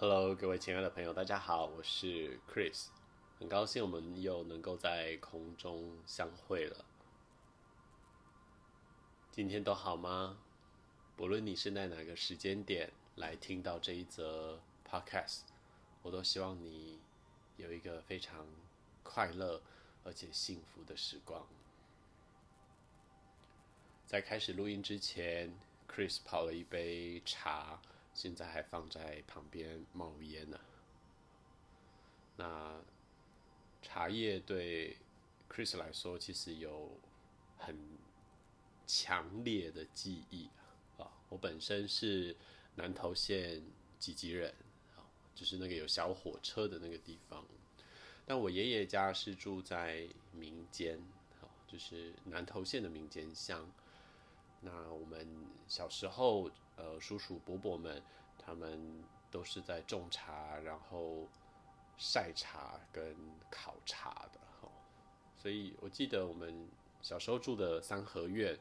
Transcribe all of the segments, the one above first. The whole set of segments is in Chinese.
Hello，各位亲爱的朋友，大家好，我是 Chris，很高兴我们又能够在空中相会了。今天都好吗？不论你是在哪个时间点来听到这一则 Podcast，我都希望你有一个非常快乐而且幸福的时光。在开始录音之前，Chris 泡了一杯茶。现在还放在旁边冒烟呢。那茶叶对 Chris 来说，其实有很强烈的记忆啊。我本身是南投县集集人，就是那个有小火车的那个地方。但我爷爷家是住在民间，就是南投县的民间乡。那我们小时候，呃，叔叔伯伯们，他们都是在种茶，然后晒茶跟烤茶的，哈。所以我记得我们小时候住的三合院，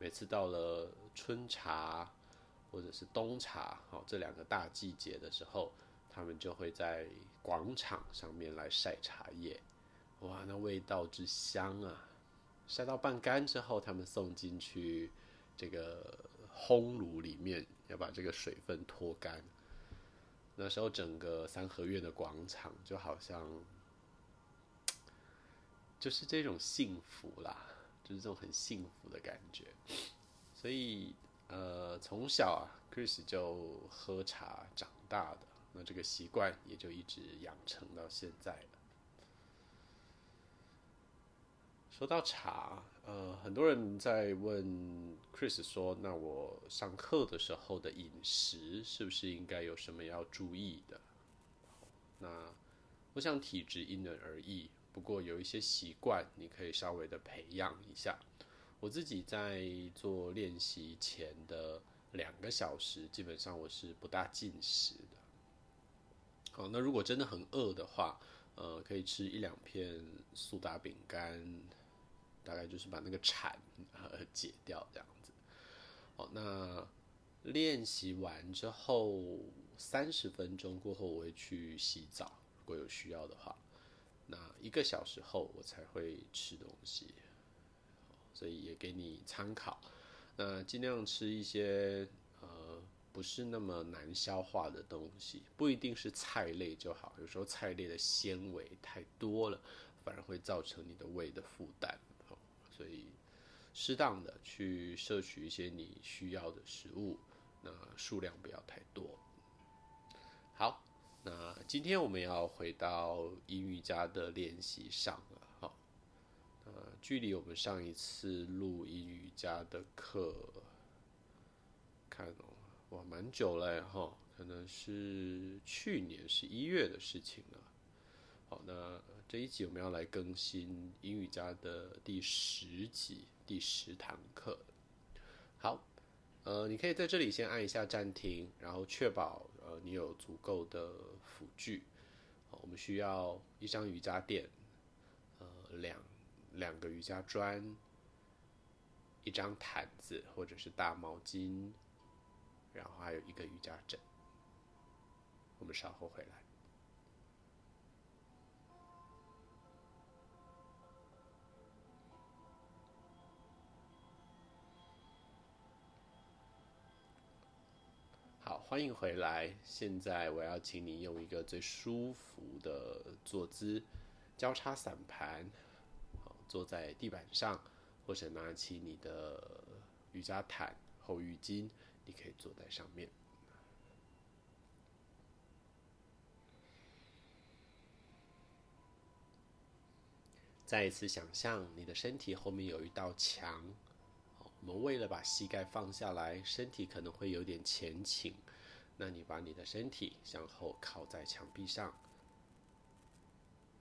每次到了春茶或者是冬茶，好，这两个大季节的时候，他们就会在广场上面来晒茶叶，哇，那味道之香啊！晒到半干之后，他们送进去。这个烘炉里面要把这个水分脱干，那时候整个三合院的广场就好像就是这种幸福啦，就是这种很幸福的感觉。所以呃，从小啊，Chris 就喝茶长大的，那这个习惯也就一直养成到现在了。说到茶，呃，很多人在问 Chris 说：“那我上课的时候的饮食是不是应该有什么要注意的？”那我想体质因人而异，不过有一些习惯你可以稍微的培养一下。我自己在做练习前的两个小时，基本上我是不大进食的。好，那如果真的很饿的话，呃，可以吃一两片苏打饼干。大概就是把那个馋呃解掉这样子。好，那练习完之后三十分钟过后，我会去洗澡，如果有需要的话。那一个小时后我才会吃东西，所以也给你参考。那尽量吃一些呃不是那么难消化的东西，不一定是菜类就好，有时候菜类的纤维太多了，反而会造成你的胃的负担。所以，适当的去摄取一些你需要的食物，那数量不要太多。好，那今天我们要回到阴瑜伽的练习上了。好，呃，距离我们上一次录阴瑜伽的课，看哦，哇，蛮久了哈，可能是去年十一月的事情了。好，那这一集我们要来更新英语家的第十集，第十堂课。好，呃，你可以在这里先按一下暂停，然后确保呃你有足够的辅具。我们需要一张瑜伽垫，呃，两两个瑜伽砖，一张毯子或者是大毛巾，然后还有一个瑜伽枕。我们稍后回来。好，欢迎回来。现在我要请你用一个最舒服的坐姿，交叉散盘，好，坐在地板上，或者拿起你的瑜伽毯、厚浴巾，你可以坐在上面。再一次想象你的身体后面有一道墙。我们为了把膝盖放下来，身体可能会有点前倾。那你把你的身体向后靠在墙壁上，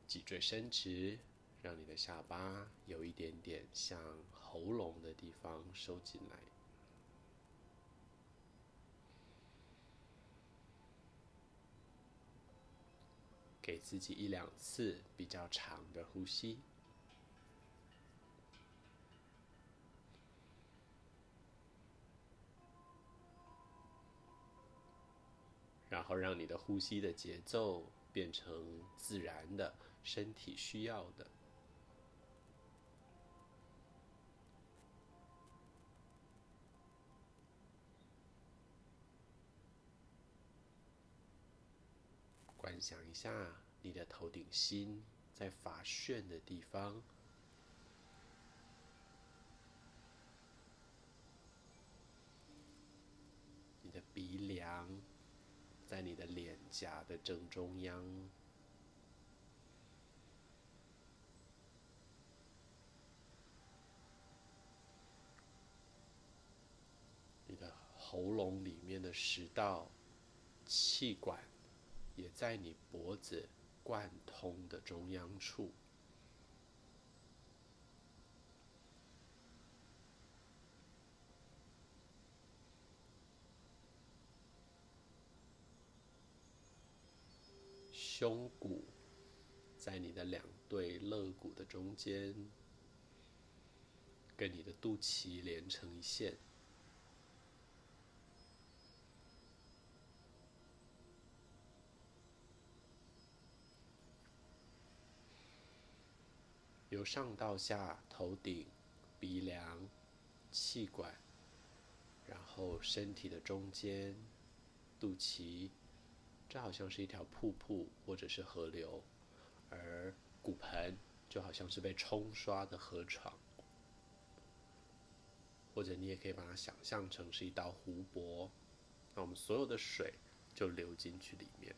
脊椎伸直，让你的下巴有一点点向喉咙的地方收进来。给自己一两次比较长的呼吸。然后让你的呼吸的节奏变成自然的，身体需要的。观想一下你的头顶心在发旋的地方。你的鼻梁在你的脸颊的正中央，你的喉咙里面的食道、气管也在你脖子贯通的中央处。胸骨在你的两对肋骨的中间，跟你的肚脐连成一线。由上到下，头顶、鼻梁、气管，然后身体的中间、肚脐。这好像是一条瀑布，或者是河流，而骨盆就好像是被冲刷的河床，或者你也可以把它想象成是一道湖泊，那我们所有的水就流进去里面。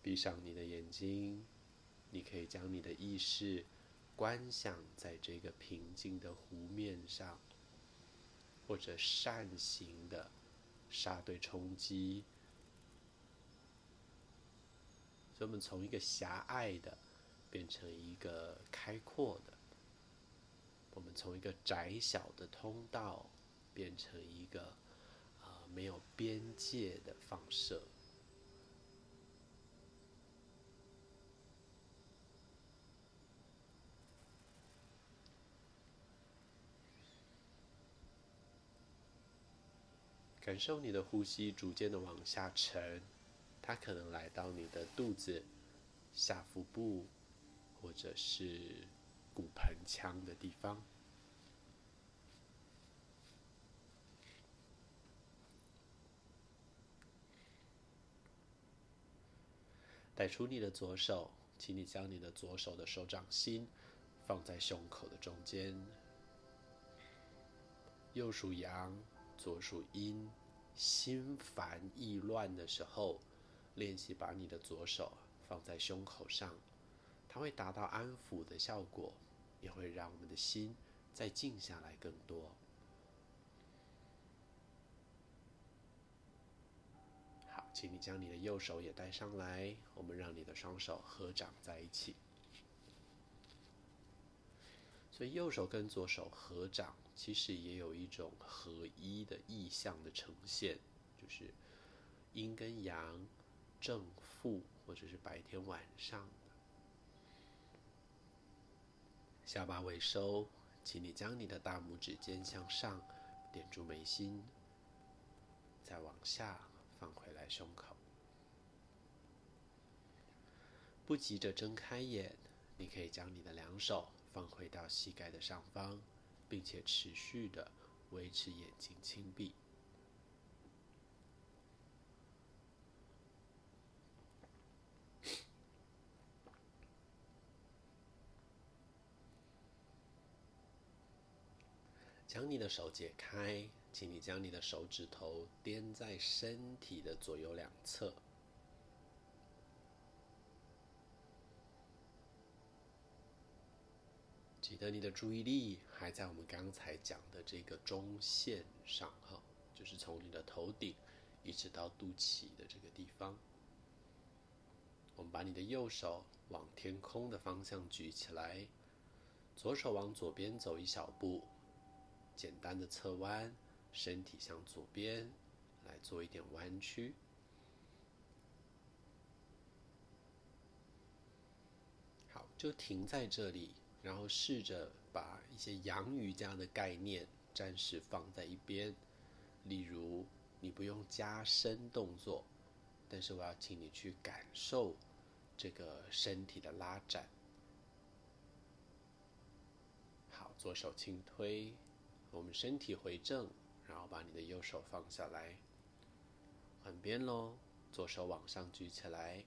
闭上你的眼睛。你可以将你的意识观想在这个平静的湖面上，或者扇形的沙堆冲击。所以，我们从一个狭隘的变成一个开阔的；我们从一个窄小的通道变成一个啊、没有边界的放射。感受你的呼吸逐渐的往下沉，它可能来到你的肚子、下腹部，或者是骨盆腔的地方。带出你的左手，请你将你的左手的手掌心放在胸口的中间。右属阳。左属阴，心烦意乱的时候，练习把你的左手放在胸口上，它会达到安抚的效果，也会让我们的心再静下来更多。好，请你将你的右手也带上来，我们让你的双手合掌在一起。所以右手跟左手合掌。其实也有一种合一的意象的呈现，就是阴跟阳、正负，或者是白天晚上。下巴微收，请你将你的大拇指尖向上，点住眉心，再往下放回来胸口。不急着睁开眼，你可以将你的两手放回到膝盖的上方。并且持续的维持眼睛轻闭。将你的手解开，请你将你的手指头掂在身体的左右两侧。记得你的注意力还在我们刚才讲的这个中线上，哈，就是从你的头顶一直到肚脐的这个地方。我们把你的右手往天空的方向举起来，左手往左边走一小步，简单的侧弯，身体向左边来做一点弯曲。好就停在这里，然后试着把一些阳瑜伽的概念暂时放在一边。例如，你不用加深动作，但是我要请你去感受这个身体的拉展。好，左手轻推，我们身体回正，然后把你的右手放下来。换边喽，左手往上举起来，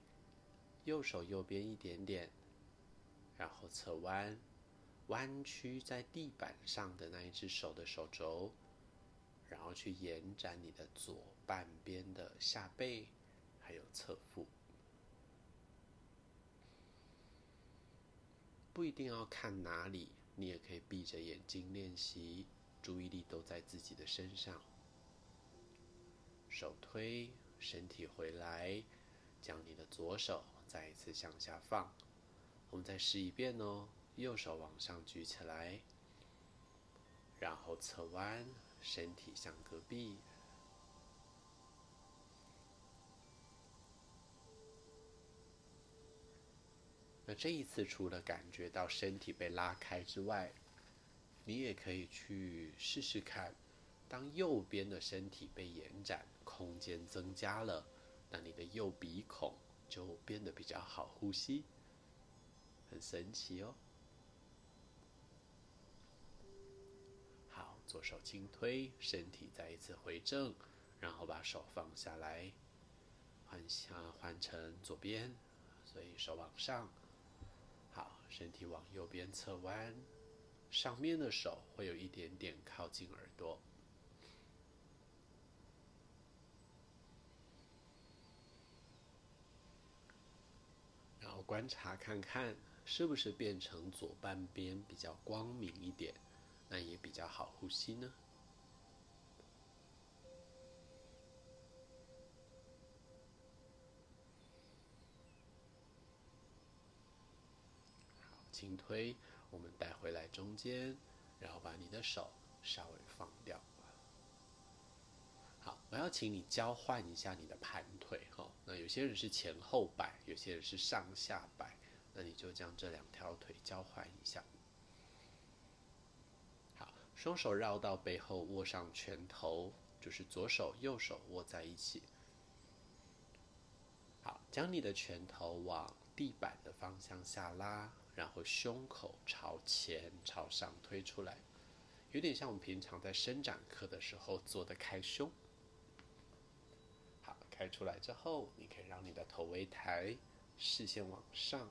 右手右边一点点，然后侧弯，弯曲在地板上的那一只手的手肘。然后去延展你的左半边的下背，还有侧腹。不一定要看哪里，你也可以闭着眼睛练习，注意力都在自己的身上。手推，身体回来，将你的左手再一次向下放。我们再试一遍哦，右手往上举起来，然后侧弯。身体向隔壁。那这一次，除了感觉到身体被拉开之外，你也可以去试试看，当右边的身体被延展，空间增加了，那你的右鼻孔就变得比较好呼吸，很神奇哦。好左手轻推，身体再一次回正，然后把手放下来，换下换成左边，所以手往上，好，身体往右边侧弯，上面的手会有一点点靠近耳朵，然后观察看看是不是变成左半边比较光明一点。那也比较好呼吸呢。好，轻推，我们带回来中间，然后把你的手稍微放掉。好，我要请你交换一下你的盘腿哈。那有些人是前后摆，有些人是上下摆，那你就将这两条腿交换一下。好双手绕到背后，握上拳头，就是左手右手握在一起。好，将你的拳头往地板的方向下拉，然后胸口朝前朝上推出来，有点像我们平常在伸展课的时候做的开胸。好，开出来之后，你可以让你的头微抬，视线往上，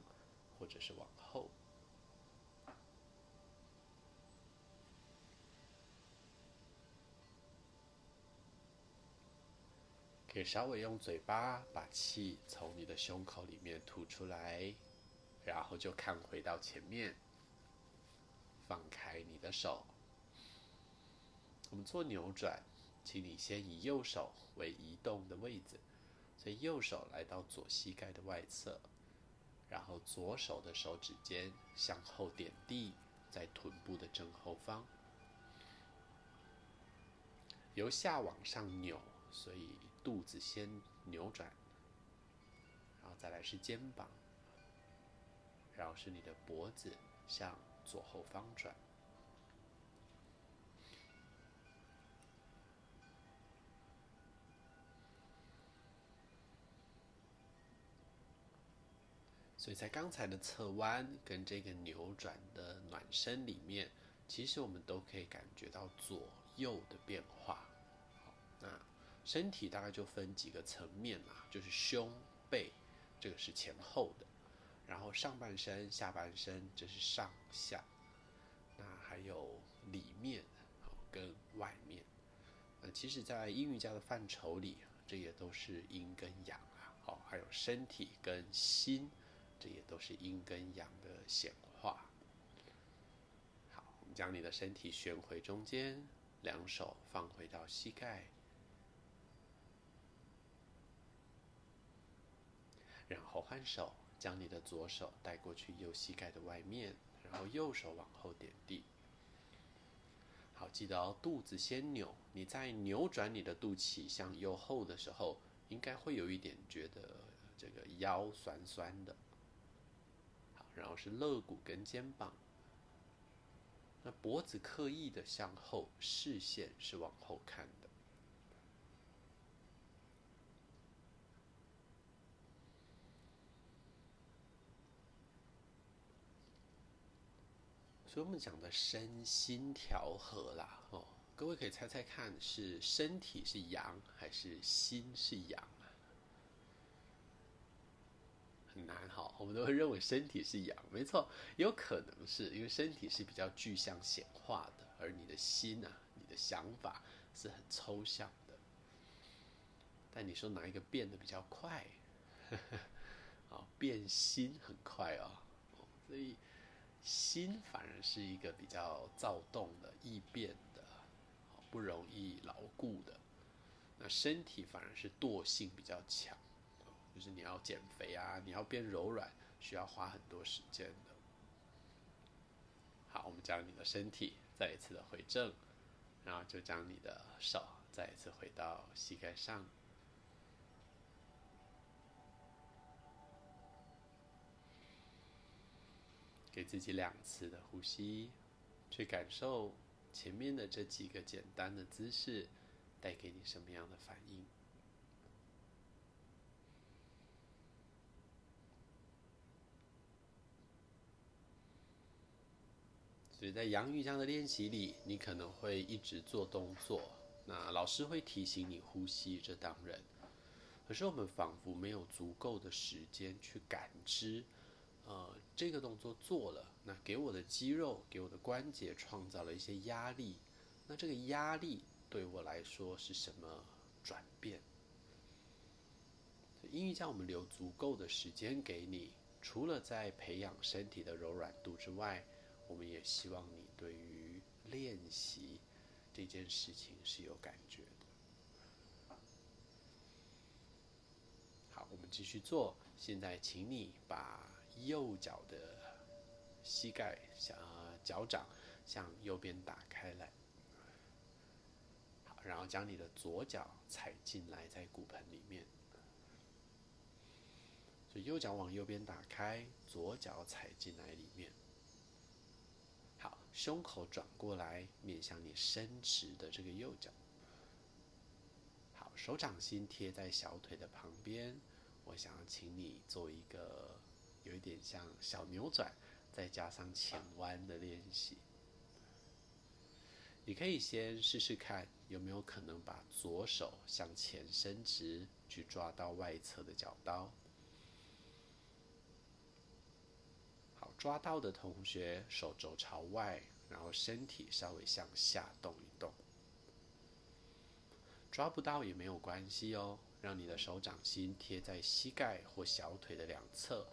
或者是往后。可以稍微用嘴巴把气从你的胸口里面吐出来，然后就看回到前面，放开你的手。我们做扭转，请你先以右手为移动的位置，所以右手来到左膝盖的外侧，然后左手的手指尖向后点地，在臀部的正后方，由下往上扭，所以。肚子先扭转，然后再来是肩膀，然后是你的脖子向左后方转。所以在刚才的侧弯跟这个扭转的暖身里面，其实我们都可以感觉到左右的变化。好，那。身体大概就分几个层面嘛，就是胸背，这个是前后的，然后上半身、下半身这是上下，那还有里面跟外面。那其实，在阴瑜伽的范畴里，这也都是阴跟阳啊。好，还有身体跟心，这也都是阴跟阳的显化。好，我们将你的身体旋回中间，两手放回到膝盖。然后换手，将你的左手带过去右膝盖的外面，然后右手往后点地。好，记得哦，肚子先扭。你在扭转你的肚脐向右后的时候，应该会有一点觉得这个腰酸酸的。然后是肋骨跟肩膀。那脖子刻意的向后，视线是往后看的。所以，我们讲的身心调和啦，哦，各位可以猜猜看，是身体是阳还是心是阳？很难哈，我们都会认为身体是阳，没错，有可能是因为身体是比较具象显化的，而你的心啊，你的想法是很抽象的。但你说哪一个变得比较快？啊，变心很快哦，所以。心反而是一个比较躁动的、易变的、不容易牢固的。那身体反而是惰性比较强，就是你要减肥啊，你要变柔软，需要花很多时间的。好，我们将你的身体再一次的回正，然后就将你的手再一次回到膝盖上。给自己两次的呼吸，去感受前面的这几个简单的姿势带给你什么样的反应。所以在阳瑜伽的练习里，你可能会一直做动作，那老师会提醒你呼吸，这当然。可是我们仿佛没有足够的时间去感知。呃，这个动作做了，那给我的肌肉、给我的关节创造了一些压力。那这个压力对我来说是什么转变？阴瑜伽我们留足够的时间给你，除了在培养身体的柔软度之外，我们也希望你对于练习这件事情是有感觉的。好，我们继续做。现在，请你把。右脚的膝盖向脚掌向右边打开来，好，然后将你的左脚踩进来在骨盆里面，所以右脚往右边打开，左脚踩进来里面。胸口转过来，面向你伸直的这个右脚。好，手掌心贴在小腿的旁边，我想要请你做一个。有一点像小扭转，再加上前弯的练习。你可以先试试看，有没有可能把左手向前伸直，去抓到外侧的脚刀。好，抓到的同学手肘朝外，然后身体稍微向下动一动。抓不到也没有关系哦，让你的手掌心贴在膝盖或小腿的两侧。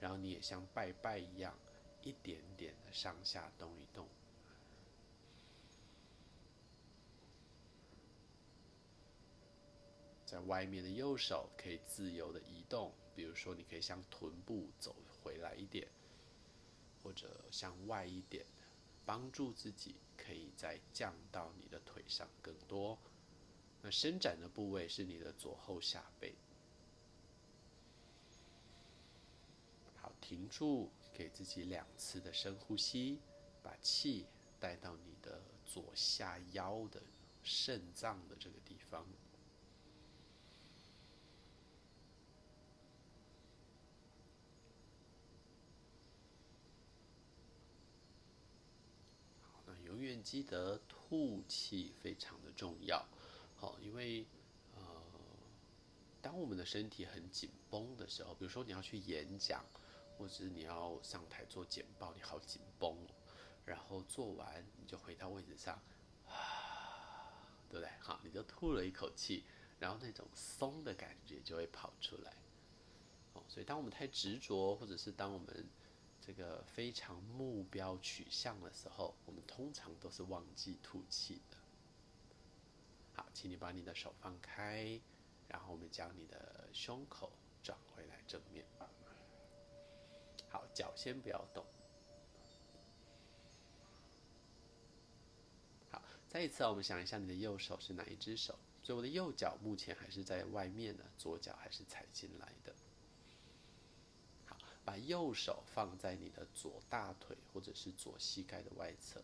然后你也像拜拜一样，一点点的上下动一动。在外面的右手可以自由的移动，比如说你可以向臀部走回来一点，或者向外一点，帮助自己可以再降到你的腿上更多。那伸展的部位是你的左后下背。好停住，给自己两次的深呼吸，把气带到你的左下腰的肾脏的这个地方。好，那永远记得吐气非常的重要。好，因为呃，当我们的身体很紧绷的时候，比如说你要去演讲。或者是你要上台做简报，你好紧绷，然后做完你就回到位置上，啊，对不对？好，你就吐了一口气，然后那种松的感觉就会跑出来。哦，所以当我们太执着，或者是当我们这个非常目标取向的时候，我们通常都是忘记吐气的。好，请你把你的手放开，然后我们将你的胸口转回来正面。好，脚先不要动。好，再一次啊，我们想一下，你的右手是哪一只手？所以我的右脚目前还是在外面呢，左脚还是踩进来的。把右手放在你的左大腿或者是左膝盖的外侧。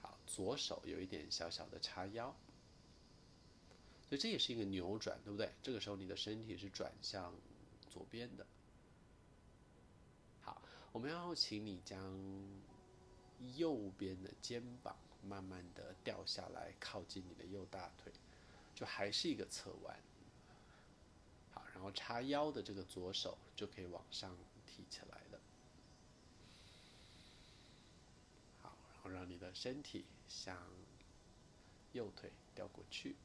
好，左手有一点小小的叉腰，所以这也是一个扭转，对不对？这个时候你的身体是转向左边的。好，我们要请你将右边的肩膀慢慢的掉下来，靠近你的右大腿，就还是一个侧弯。然后叉腰的这个左手就可以往上提起来了。好，然后让你的身体向右腿掉过去。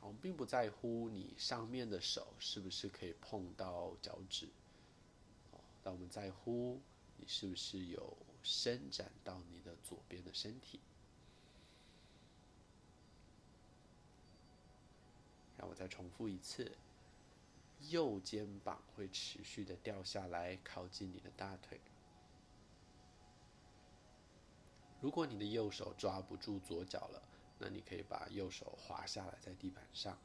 我们并不在乎你上面的手是不是可以碰到脚趾，但我们在乎你是不是有伸展到你的左边的身体。让我再重复一次，右肩膀会持续的掉下来，靠近你的大腿。如果你的右手抓不住左脚了，那你可以把右手滑下来在地板上。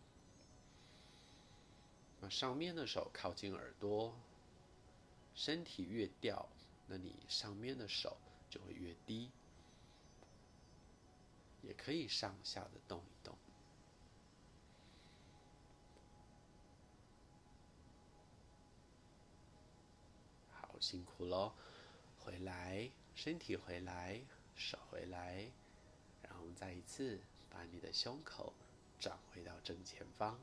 那上面的手靠近耳朵，身体越掉，那你上面的手就会越低。也可以上下的动一动。辛苦喽，回来，身体回来，手回来，然后我们再一次把你的胸口转回到正前方，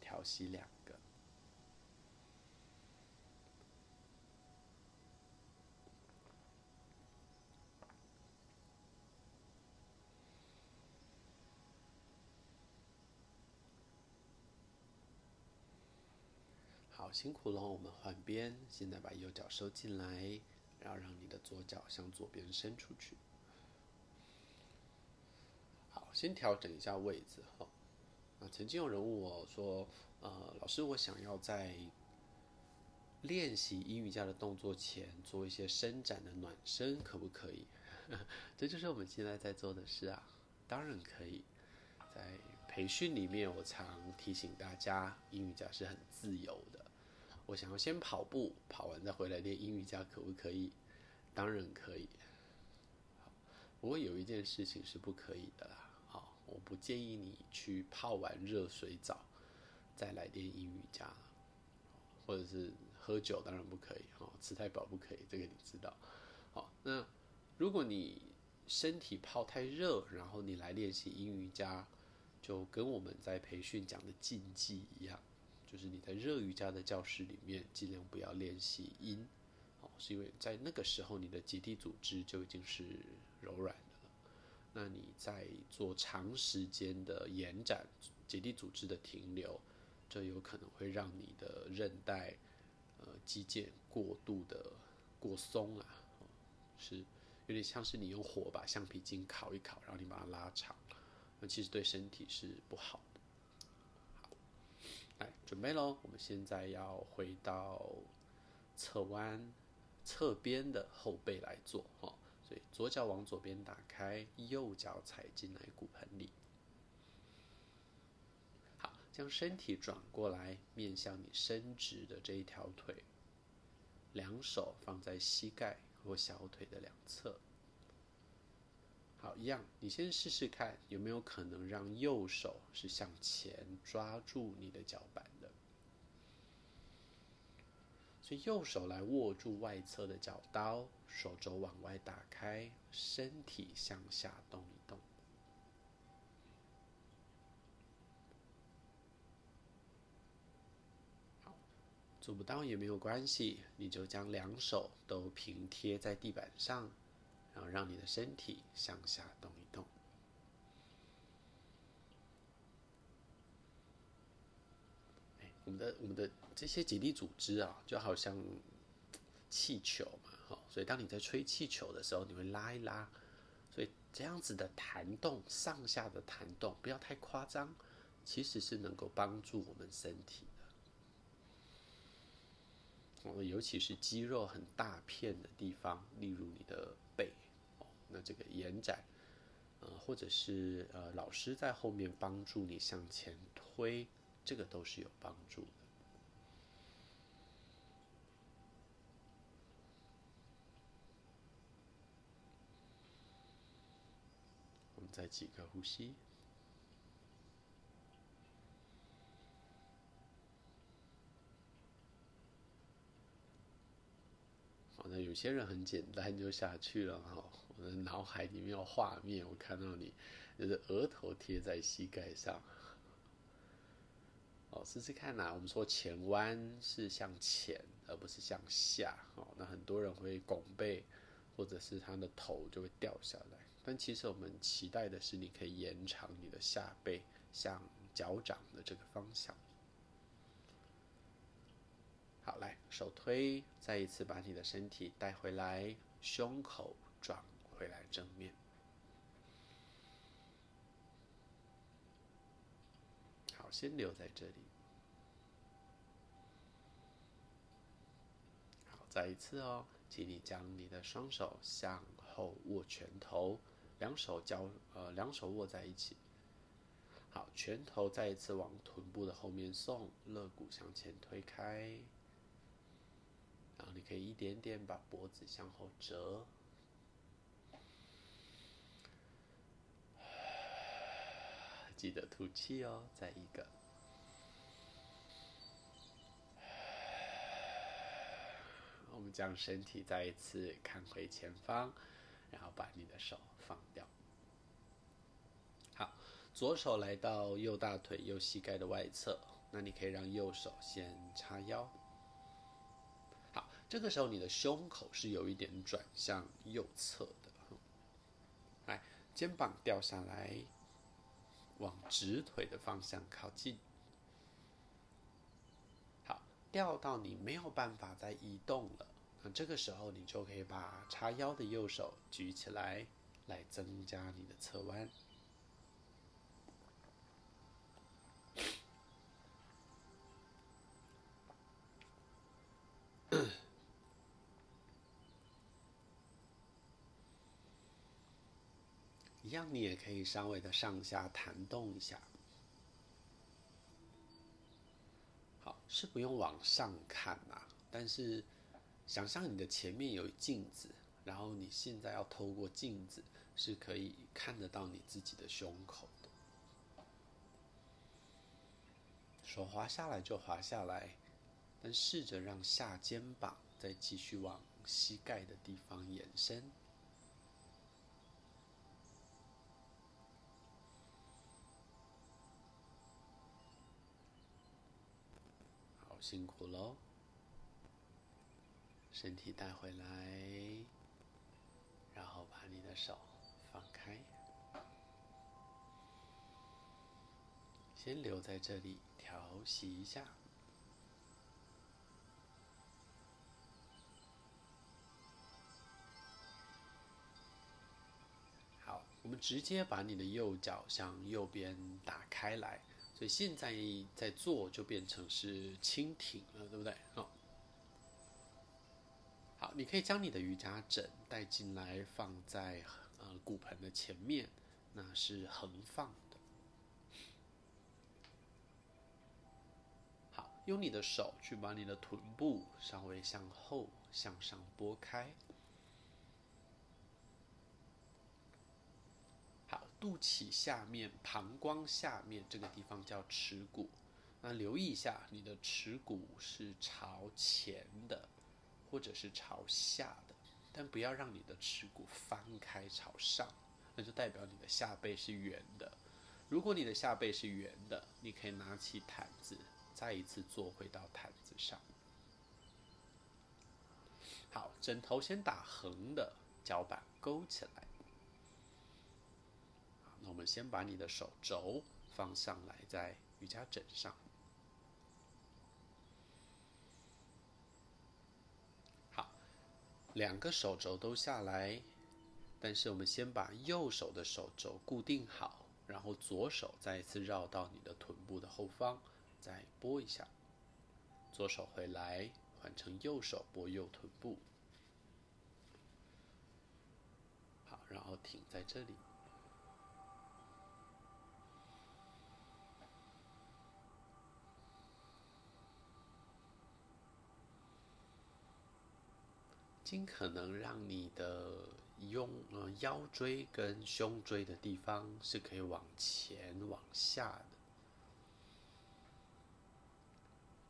调息两个。好，辛苦了，我们换边。现在把右脚收进来，然后让你的左脚向左边伸出去。好，先调整一下位置哈。啊，曾经有人问我说：“呃，老师，我想要在练习英语家的动作前做一些伸展的暖身，可不可以？” 这就是我们现在在做的事啊。当然可以。在培训里面，我常提醒大家，英语家是很自由的。我想要先跑步，跑完再回来练阴瑜伽，可不可以？当然可以。不过有一件事情是不可以的啦。好，我不建议你去泡完热水澡再来练阴瑜伽，或者是喝酒，当然不可以。哦，吃太饱不可以，这个你知道。好，那如果你身体泡太热，然后你来练习阴瑜伽，就跟我们在培训讲的禁忌一样。就是你在热瑜伽的教室里面，尽量不要练习阴，哦，是因为在那个时候你的结缔组织就已经是柔软的了。那你在做长时间的延展结缔组织的停留，这有可能会让你的韧带、呃肌腱过度的过松啊，是有点像是你用火把橡皮筋烤一烤，然后你把它拉长，那其实对身体是不好。准备喽！我们现在要回到侧弯、侧边的后背来做哈。所以左脚往左边打开，右脚踩进来骨盆里。好，将身体转过来，面向你伸直的这一条腿，两手放在膝盖或小腿的两侧。好，一样，你先试试看有没有可能让右手是向前抓住你的脚板的。所以右手来握住外侧的脚刀，手肘往外打开，身体向下动一动。好，做不到也没有关系，你就将两手都平贴在地板上。然后让你的身体向下动一动。哎，我们的我们的这些结缔组织啊，就好像气球嘛，哈。所以当你在吹气球的时候，你会拉一拉。所以这样子的弹动，上下的弹动，不要太夸张，其实是能够帮助我们身体的。哦，尤其是肌肉很大片的地方，例如你的那这个延展呃，或者是呃老师在后面帮助你向前推，这个都是有帮助的。我们再几个呼吸。好那有些人很简单就下去了哈。我的脑海里面有画面，我看到你就是额头贴在膝盖上。哦，试试看呐、啊。我们说前弯是向前，而不是向下。哦，那很多人会拱背，或者是他的头就会掉下来。但其实我们期待的是，你可以延长你的下背向脚掌的这个方向。好，来手推，再一次把你的身体带回来，胸口转回来正面。好，先留在这里。好，再一次哦，请你将你的双手向后握拳头，两手交呃两手握在一起。好，拳头再一次往臀部的后面送，肋骨向前推开。然后你可以一点点把脖子向后折，记得吐气哦。再一个，我们将身体再一次看回前方，然后把你的手放掉。好，左手来到右大腿、右膝盖的外侧，那你可以让右手先叉腰。好这个时候，你的胸口是有一点转向右侧的，来，肩膀掉下来，往直腿的方向靠近。好，掉到你没有办法再移动了，那这个时候你就可以把叉腰的右手举起来，来增加你的侧弯。样，你也可以稍微的上下弹动一下。好，是不用往上看呐，但是想象你的前面有镜子，然后你现在要透过镜子是可以看得到你自己的胸口的。手滑下来就滑下来，但试着让下肩膀再继续往膝盖的地方延伸。辛苦喽，身体带回来，然后把你的手放开，先留在这里调息一下。好，我们直接把你的右脚向右边打开来。所以现在在做就变成是蜻蜓了，对不对？好，好，你可以将你的瑜伽枕带进来，放在呃骨盆的前面，那是横放的。好，用你的手去把你的臀部稍微向后向上拨开。肚脐下面、膀胱下面这个地方叫耻骨，那留意一下，你的耻骨是朝前的，或者是朝下的，但不要让你的耻骨翻开朝上，那就代表你的下背是圆的。如果你的下背是圆的，你可以拿起毯子，再一次坐回到毯子上。好，枕头先打横的，脚板勾起来。我们先把你的手肘放上来，在瑜伽枕上。好，两个手肘都下来，但是我们先把右手的手肘固定好，然后左手再一次绕到你的臀部的后方，再拨一下，左手回来，换成右手拨右臀部。好，然后停在这里。尽可能让你的用呃腰椎跟胸椎的地方是可以往前往下的，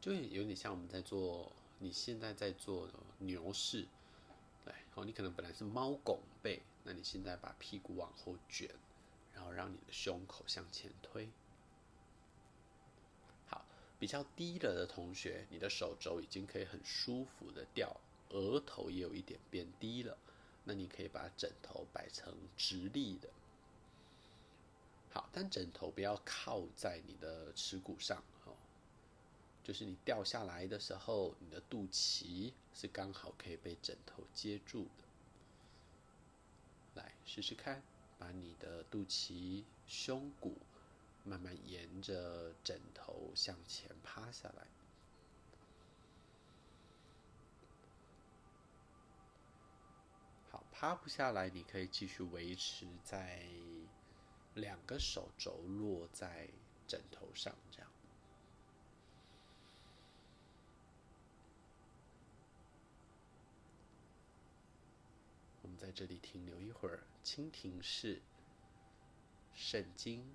就有点像我们在做你现在在做的牛式，对，哦，你可能本来是猫拱背，那你现在把屁股往后卷，然后让你的胸口向前推。好比较低了的同学，你的手肘已经可以很舒服的掉，额头也有一点变低了。那你可以把枕头摆成直立的。好，但枕头不要靠在你的耻骨上哦，就是你掉下来的时候，你的肚脐是刚好可以被枕头接住的。来试试看，把你的肚脐、胸骨。慢慢沿着枕头向前趴下来。好，趴不下来，你可以继续维持在两个手肘落在枕头上，这样。我们在这里停留一会儿，蜻蜓式圣经。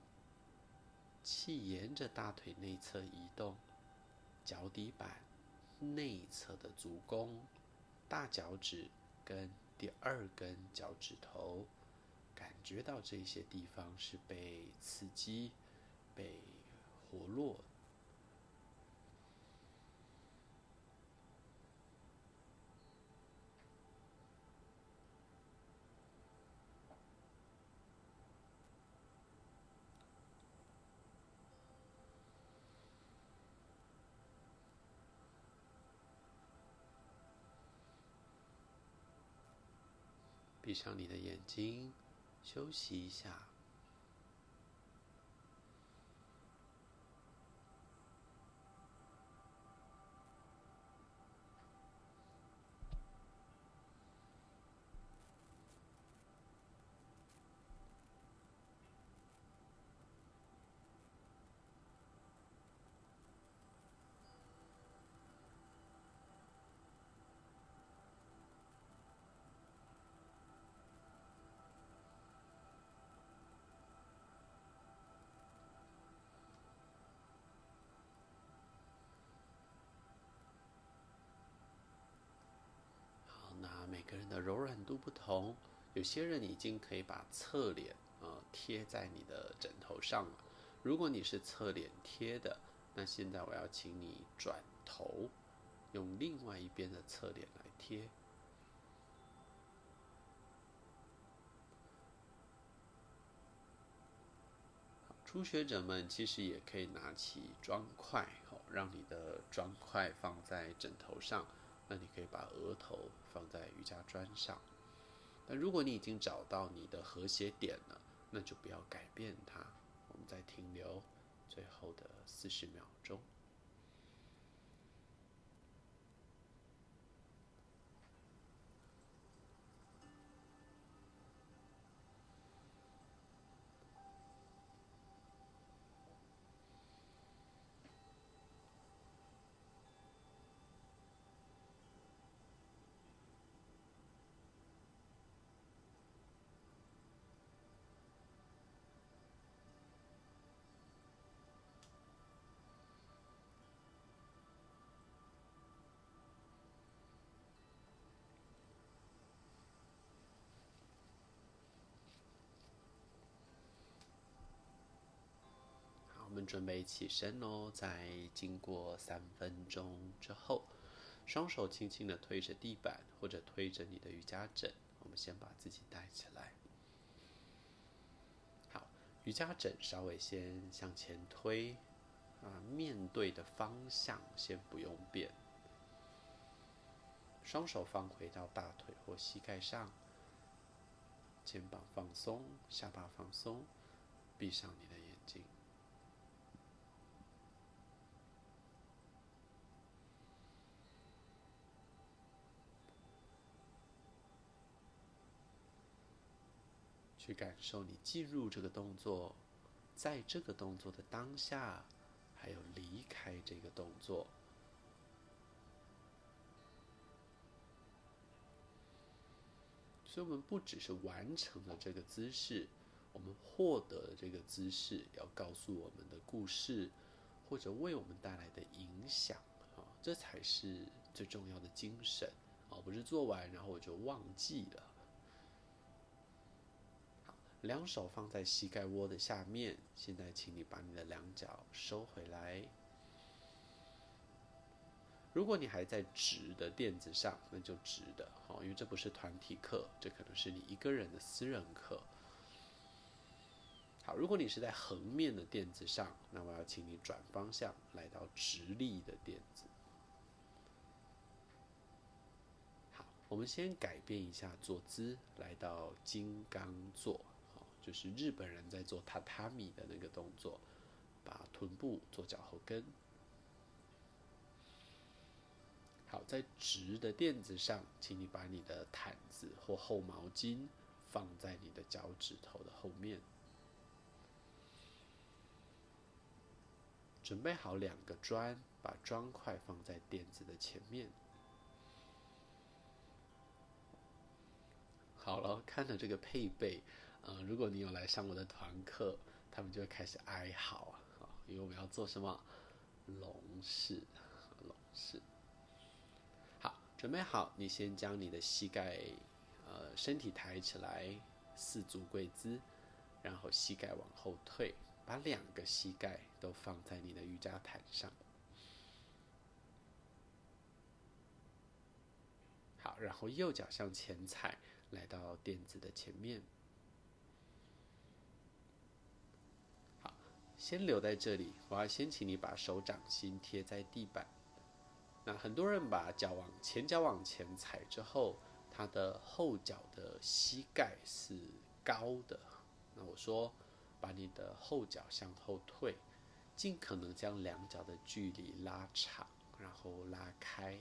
气沿着大腿内侧移动，脚底板内侧的足弓、大脚趾跟第二根脚趾头，感觉到这些地方是被刺激、被活络。闭上你的眼睛，休息一下。度不同，有些人已经可以把侧脸呃贴在你的枕头上了。如果你是侧脸贴的，那现在我要请你转头，用另外一边的侧脸来贴。初学者们其实也可以拿起砖块，哦，让你的砖块放在枕头上。那你可以把额头放在瑜伽砖上，那如果你已经找到你的和谐点了，那就不要改变它。我们再停留最后的四十秒钟。准备起身哦，在经过三分钟之后，双手轻轻地推着地板或者推着你的瑜伽枕，我们先把自己带起来。好，瑜伽枕稍微先向前推，啊，面对的方向先不用变。双手放回到大腿或膝盖上，肩膀放松，下巴放松，闭上你去感受你进入这个动作，在这个动作的当下，还有离开这个动作。所以，我们不只是完成了这个姿势，我们获得了这个姿势要告诉我们的故事，或者为我们带来的影响，啊，这才是最重要的精神，而不是做完然后我就忘记了。两手放在膝盖窝的下面，现在请你把你的两脚收回来。如果你还在直的垫子上，那就直的，好，因为这不是团体课，这可能是你一个人的私人课。好，如果你是在横面的垫子上，那我要请你转方向来到直立的垫子。好，我们先改变一下坐姿，来到金刚坐，就是日本人在做榻榻米的那个动作，把臀部做脚后跟。好，在直的垫子上，请你把你的毯子或厚毛巾放在你的脚趾头的后面。准备好两个砖，把砖块放在垫子的前面。好了，看了这个配备，呃，如果你有来上我的团课，他们就会开始哀嚎啊，因为我们要做什么？龙式，龙式。好准备好，你先将你的膝盖，呃，身体抬起来，四足跪姿，然后膝盖往后退，把两个膝盖都放在你的瑜伽毯上。好，然后右脚向前踩，来到垫子的前面。好，先留在这里，我要先请你把手掌心贴在地板。那很多人把脚往前脚往前踩之后，他的后脚的膝盖是高的。那我说，把你的后脚向后退，尽可能将两脚的距离拉长，然后拉开。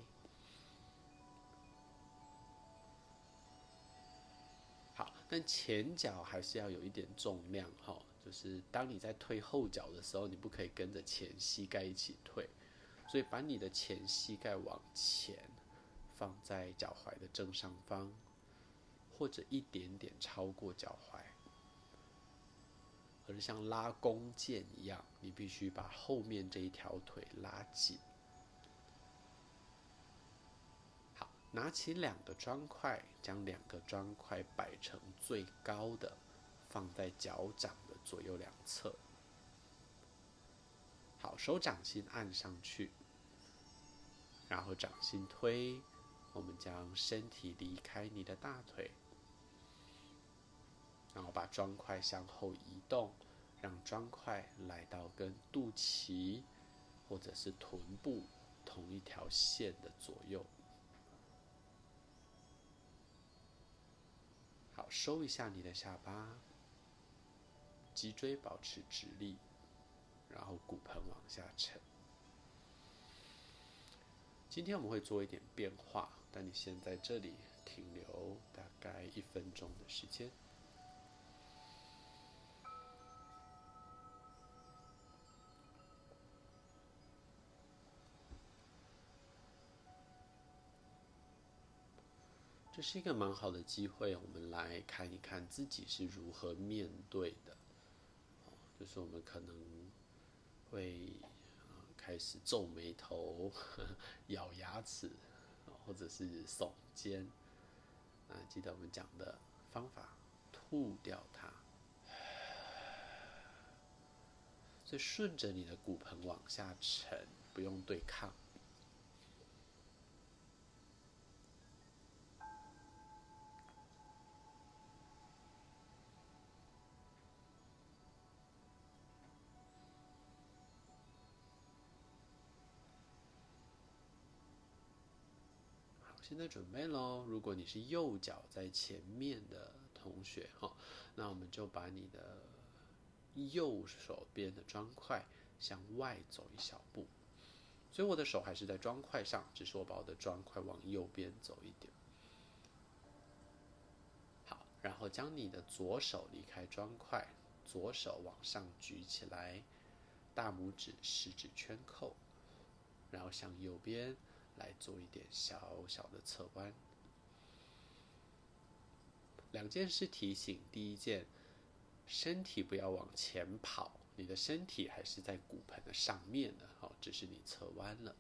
好，但前脚还是要有一点重量哈，就是当你在退后脚的时候，你不可以跟着前膝盖一起退。所以，把你的前膝盖往前放在脚踝的正上方，或者一点点超过脚踝，而像拉弓箭一样，你必须把后面这一条腿拉紧。好，拿起两个砖块，将两个砖块摆成最高的，放在脚掌左右两侧。好，手掌心按上去。然后掌心推，我们将身体离开你的大腿，然后把砖块向后移动，让砖块来到跟肚脐或者是臀部同一条线的左右。好，收一下你的下巴，脊椎保持直立，然后骨盆往下沉。今天我们会做一点变化，但你先在这里停留大概一分钟的时间。这是一个蛮好的机会，我们来看一看自己是如何面对的。就是我们可能会。开始皱眉头、咬牙齿，或者是耸肩。啊，记得我们讲的方法，吐掉它。所以顺着你的骨盆往下沉，不用对抗。现在准备喽！如果你是右脚在前面的同学哈，那我们就把你的右手边的砖块向外走一小步。所以我的手还是在砖块上，只是我把我的砖块往右边走一点。好，然后将你的左手离开砖块，左手往上举起来，大拇指食指圈扣，然后向右边。来做一点小小的侧弯，两件事提醒：第一件，身体不要往前跑，你的身体还是在骨盆的上面的，好，只是你侧弯了。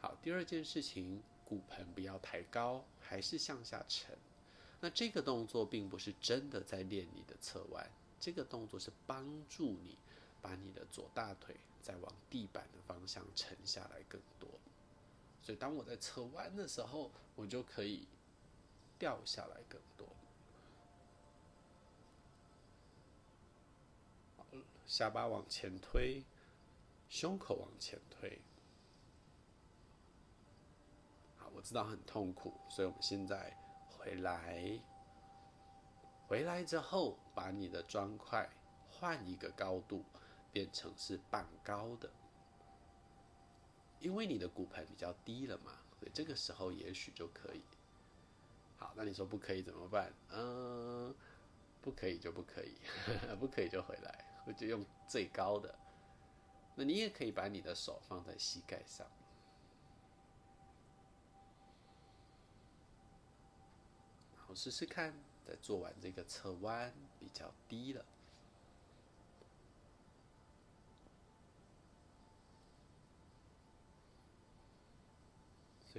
好，第二件事情，骨盆不要抬高，还是向下沉。那这个动作并不是真的在练你的侧弯，这个动作是帮助你把你的左大腿再往地板的方向沉下来更多。所以当我在侧弯的时候，我就可以掉下来更多。下巴往前推，胸口往前推。好，我知道很痛苦，所以我们现在。回来，回来之后，把你的砖块换一个高度，变成是半高的，因为你的骨盆比较低了嘛，所以这个时候也许就可以。好，那你说不可以怎么办？嗯，不可以就不可以，不可以就回来，我就用最高的。那你也可以把你的手放在膝盖上。我试试看，在做完这个侧弯比较低了，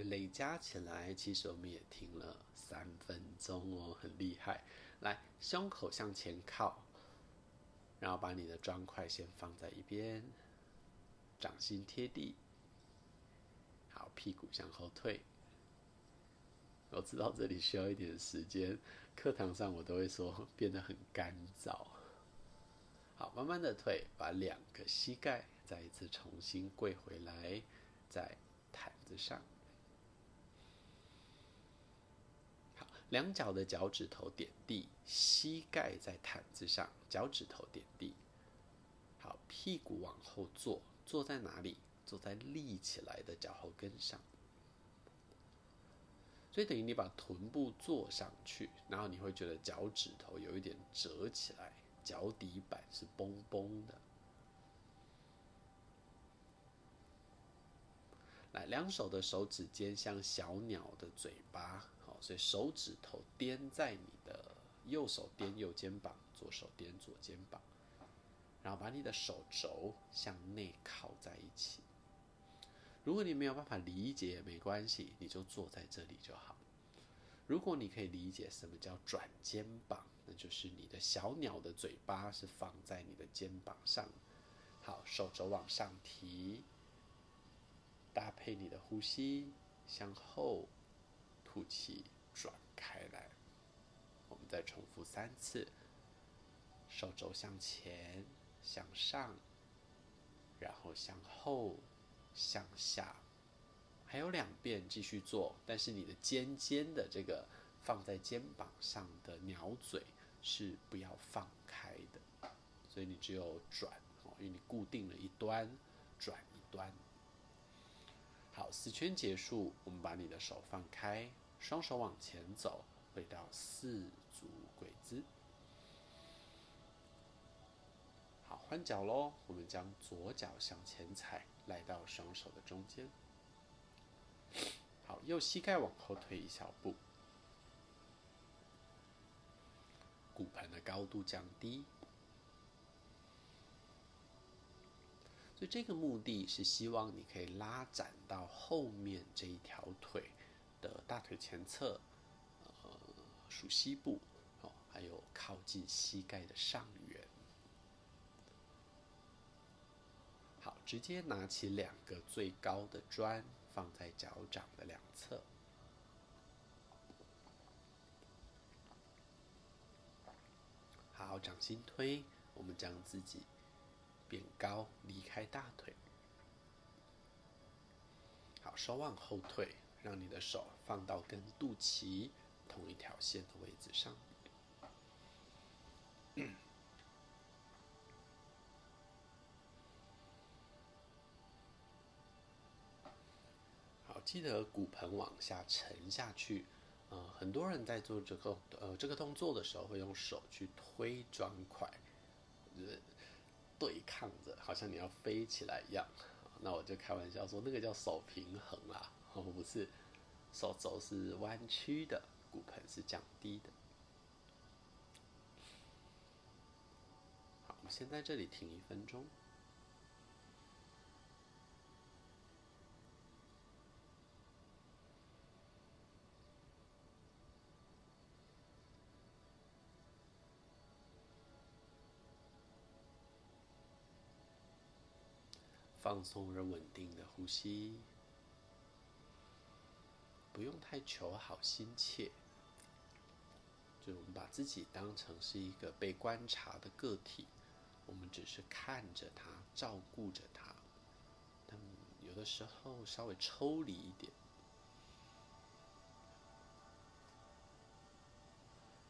累加起来，其实我们也停了三分钟哦，很厉害。来，胸口向前靠，然后把你的砖块先放在一边，掌心贴地，好，屁股向后退。我知道这里需要一点时间，课堂上我都会说变得很干燥。好，慢慢的退，把两个膝盖再一次重新跪回来，在毯子上。好，两脚的脚趾头点地，膝盖在毯子上，脚趾头点地。好，屁股往后坐，坐在哪里？坐在立起来的脚后跟上。所以等于你把臀部坐上去，然后你会觉得脚趾头有一点折起来，脚底板是绷绷的。来，两手的手指尖像小鸟的嘴巴，所以手指头掂在你的右手颠右肩膀，左手颠左肩膀，然后把你的手肘向内靠在一起。如果你没有办法理解没关系，你就坐在这里就好。如果你可以理解什么叫转肩膀，那就是你的小鸟的嘴巴是放在你的肩膀上。好，手肘往上提，搭配你的呼吸，向后吐气，转开来。我们再重复三次，手肘向前，向上，然后向后。向下，还有两遍继续做，但是你的尖尖的这个放在肩膀上的鸟嘴是不要放开的，所以你只有转哦，因为你固定了一端，转一端。好，四圈结束，我们把你的手放开，双手往前走，回到四足跪姿。好，换脚喽，我们将左脚向前踩。来到双手的中间，好，右膝盖往后退一小步，骨盆的高度降低，所以这个目的是希望你可以拉展到后面这一条腿的大腿前侧，呃，属膝部，哦，还有靠近膝盖的上缘。好，直接拿起两个最高的砖，放在脚掌的两侧。好，掌心推，我们将自己变高，离开大腿。好，手往后退，让你的手放到跟肚脐同一条线的位置上。好记得骨盆往下沉下去，呃，很多人在做这个呃这个动作的时候，会用手去推砖块，就是对抗着，好像你要飞起来一样。那我就开玩笑说，那个叫手平衡啦，不是，手肘是弯曲的，骨盆是降低的。好，我们先在这里停一分钟。放松而稳定的呼吸，不用太求好心切，就我们把自己当成是一个被观察的个体，我们只是看着他，照顾着他。但有的时候稍微抽离一点。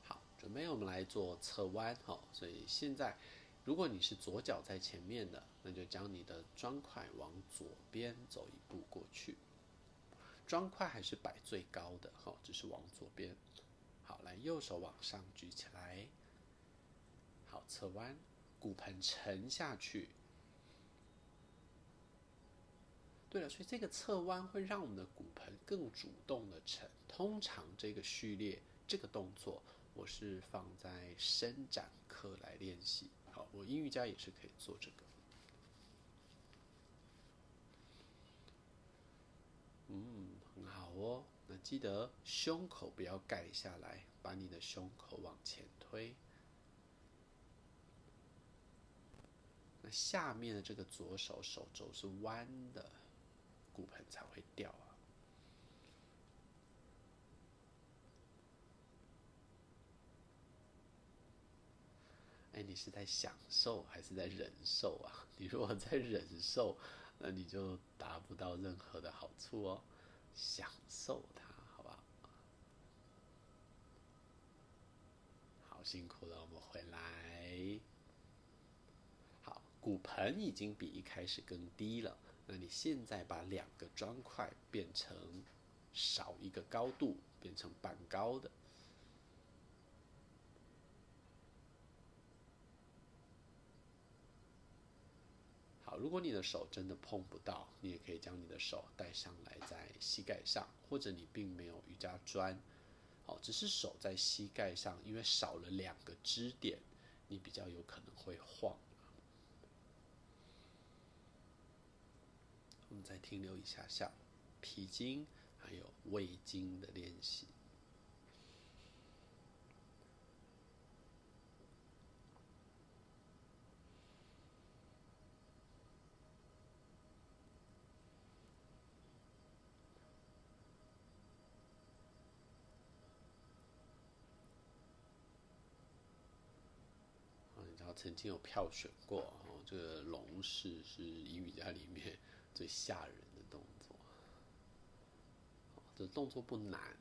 好，准备我们来做侧弯哈，所以现在。如果你是左脚在前面的，那就将你的砖块往左边走一步过去。砖块还是摆最高的，哈，只是往左边。好，来，右手往上举起来。好，侧弯，骨盆沉下去。对了，所以这个侧弯会让我们的骨盆更主动的沉。通常这个序列，这个动作，我是放在伸展课来练习。好，我英语家也是可以做这个。嗯，很好那记得胸口不要盖下来，把你的胸口往前推。那下面的这个左手手肘是弯的，骨盆才会掉啊。哎，你是在享受还是在忍受啊？你如果在忍受，那你就达不到任何的好处哦。享受它，好不好？好辛苦了，我们回来。好，骨盆已经比一开始更低了。那你现在把两个砖块变成少一个高度，变成半高的。如果你的手真的碰不到，你也可以将你的手带上来在膝盖上，或者你并没有瑜伽砖，好，只是手在膝盖上，因为少了两个支点，你比较有可能会晃。我们再停留一下下，脾经还有胃经的练习。曾经有票选过，哦，这个龙式是阴瑜伽里面 最吓人的动作。这动作不难，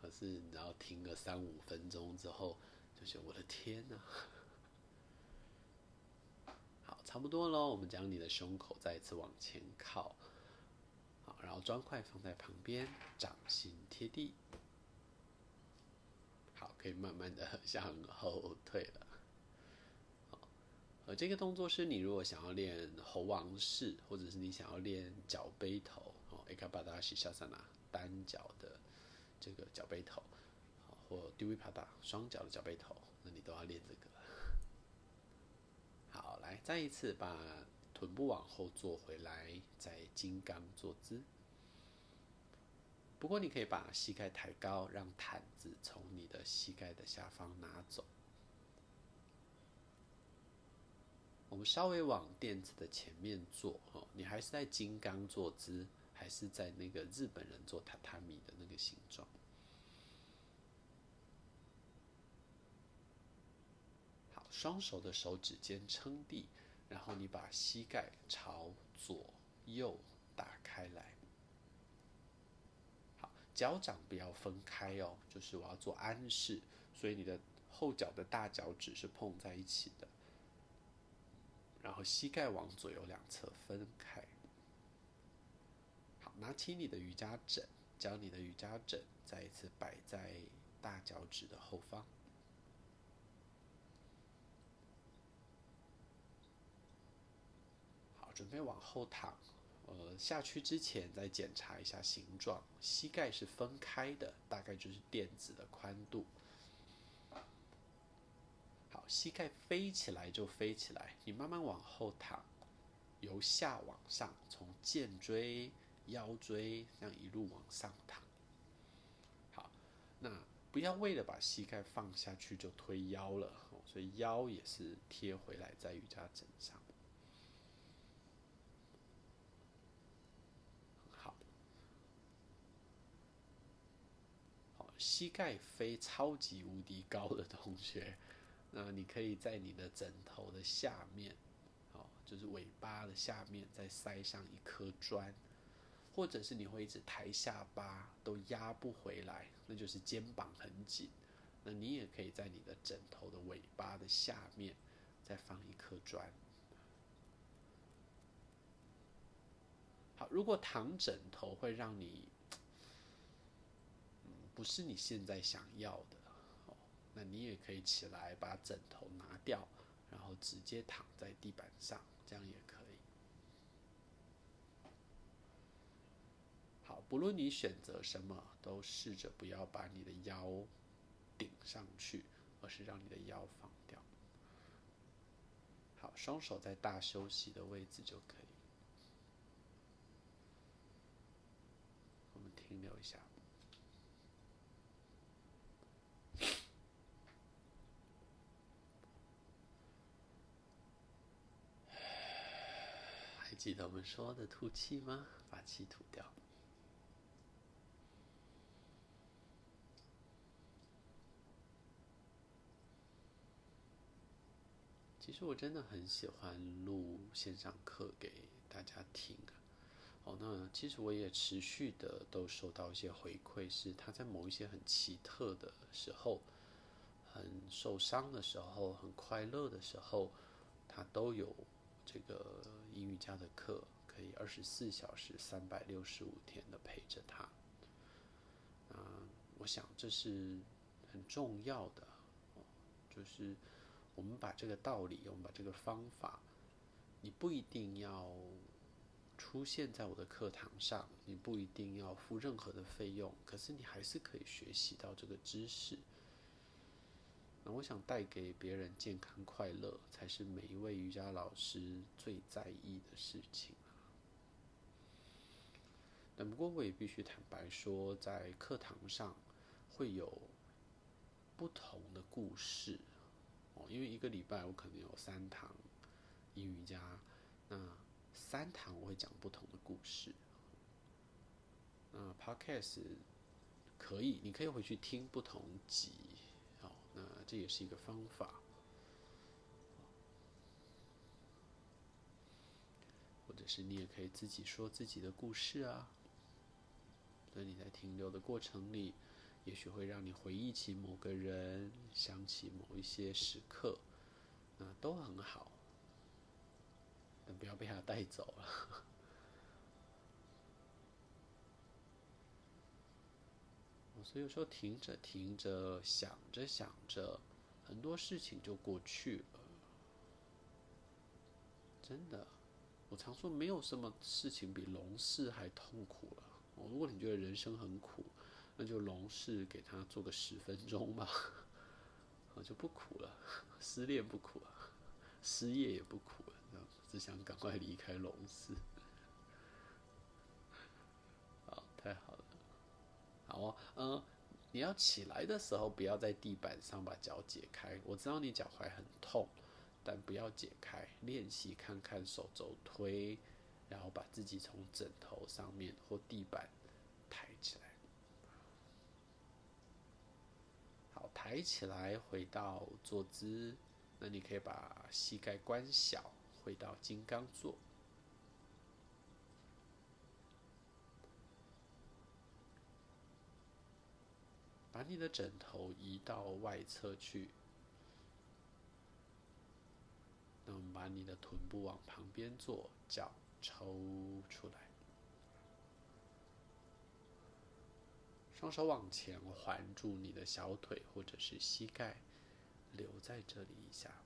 可是你要停个三五分钟之后，就觉得我的天哪！好，差不多喽。我们将你的胸口再一次往前靠，好，然后砖块放在旁边，掌心贴地。好，可以慢慢的 向后退了。呃，这个动作是你如果想要练猴王式，或者是你想要练脚背头哦，Ekapada shasana 单脚的这个脚背头，或 Dvipada 双脚的脚背头，那你都要练这个。好，来，再一次把臀部往后坐回来，在金刚坐姿。不过你可以把膝盖抬高，让毯子从你的膝盖的下方拿走。我们稍微往垫子的前面坐，哦，你还是在金刚坐姿，还是在那个日本人做榻榻米的那个形状。好，双手的手指尖撑地，然后你把膝盖朝左右打开来。好，脚掌不要分开哦，就是我要做安式，所以你的后脚的大脚趾是碰在一起的。然后膝盖往左右两侧分开。好，拿起你的瑜伽枕，将你的瑜伽枕再一次摆在大脚趾的后方。好，准备往后躺，呃，下去之前再检查一下形状，膝盖是分开的，大概就是垫子的宽度。膝盖飞起来就飞起来，你慢慢往后躺，由下往上，从肩椎、腰椎这样一路往上躺。好，那不要为了把膝盖放下去就推腰了，所以腰也是贴回来在瑜伽枕上。膝盖飞超级无敌高的同学，那你可以在你的枕头的下面，哦，就是尾巴的下面再塞上一颗砖，或者是你会一直抬下巴都压不回来，那就是肩膀很紧。那你也可以在你的枕头的尾巴的下面再放一颗砖。好，如果躺枕头会让你。不是你现在想要的，那你也可以起来把枕头拿掉，然后直接躺在地板上，这样也可以。好，不论你选择什么，都试着不要把你的腰顶上去，而是让你的腰放掉。好，双手在大休息的位置就可以。我们停留一下。记得我们说的吐气吗？把气吐掉。其实我真的很喜欢录线上课给大家听啊。哦，那其实我也持续的都收到一些回馈，是他在某一些很奇特的时候，很受伤的时候，很快乐的时候，他都有。这个英语家的课可以二十四小时、三百六十五天的陪着他。啊，我想这是很重要的，就是我们把这个道理，我们把这个方法，你不一定要出现在我的课堂上，你不一定要付任何的费用，可是你还是可以学习到这个知识。那我想带给别人健康快乐，才是每一位瑜伽老师最在意的事情。但不过我也必须坦白说，在课堂上会有不同的故事哦，因为一个礼拜我可能有三堂阴瑜伽，那三堂我会讲不同的故事。那 Podcast 可以，你可以回去听不同集。那这也是一个方法，或者是你也可以自己说自己的故事啊。所以你在停留的过程里，也许会让你回忆起某个人，想起某一些时刻，那都很好。但不要被他带走了。所以有时候停着停着，想着想着，很多事情就过去了。真的，我常说没有什么事情比龙事还痛苦了。如果你觉得人生很苦，那就龙事给他做个十分钟吧，我就不苦了。失恋不苦啊，失业也不苦了，只想赶快离开龙事。好，太好。好，嗯，你要起来的时候，不要在地板上把脚解开。我知道你脚踝很痛，但不要解开。练习看看手肘推，然后把自己从枕头上面或地板抬起来。好，抬起来回到坐姿。那你可以把膝盖关小，回到金刚坐。把你的枕头移到外侧去，那我们把你的臀部往旁边坐，脚抽出来，双手往前环住你的小腿或者是膝盖，留在这里一下。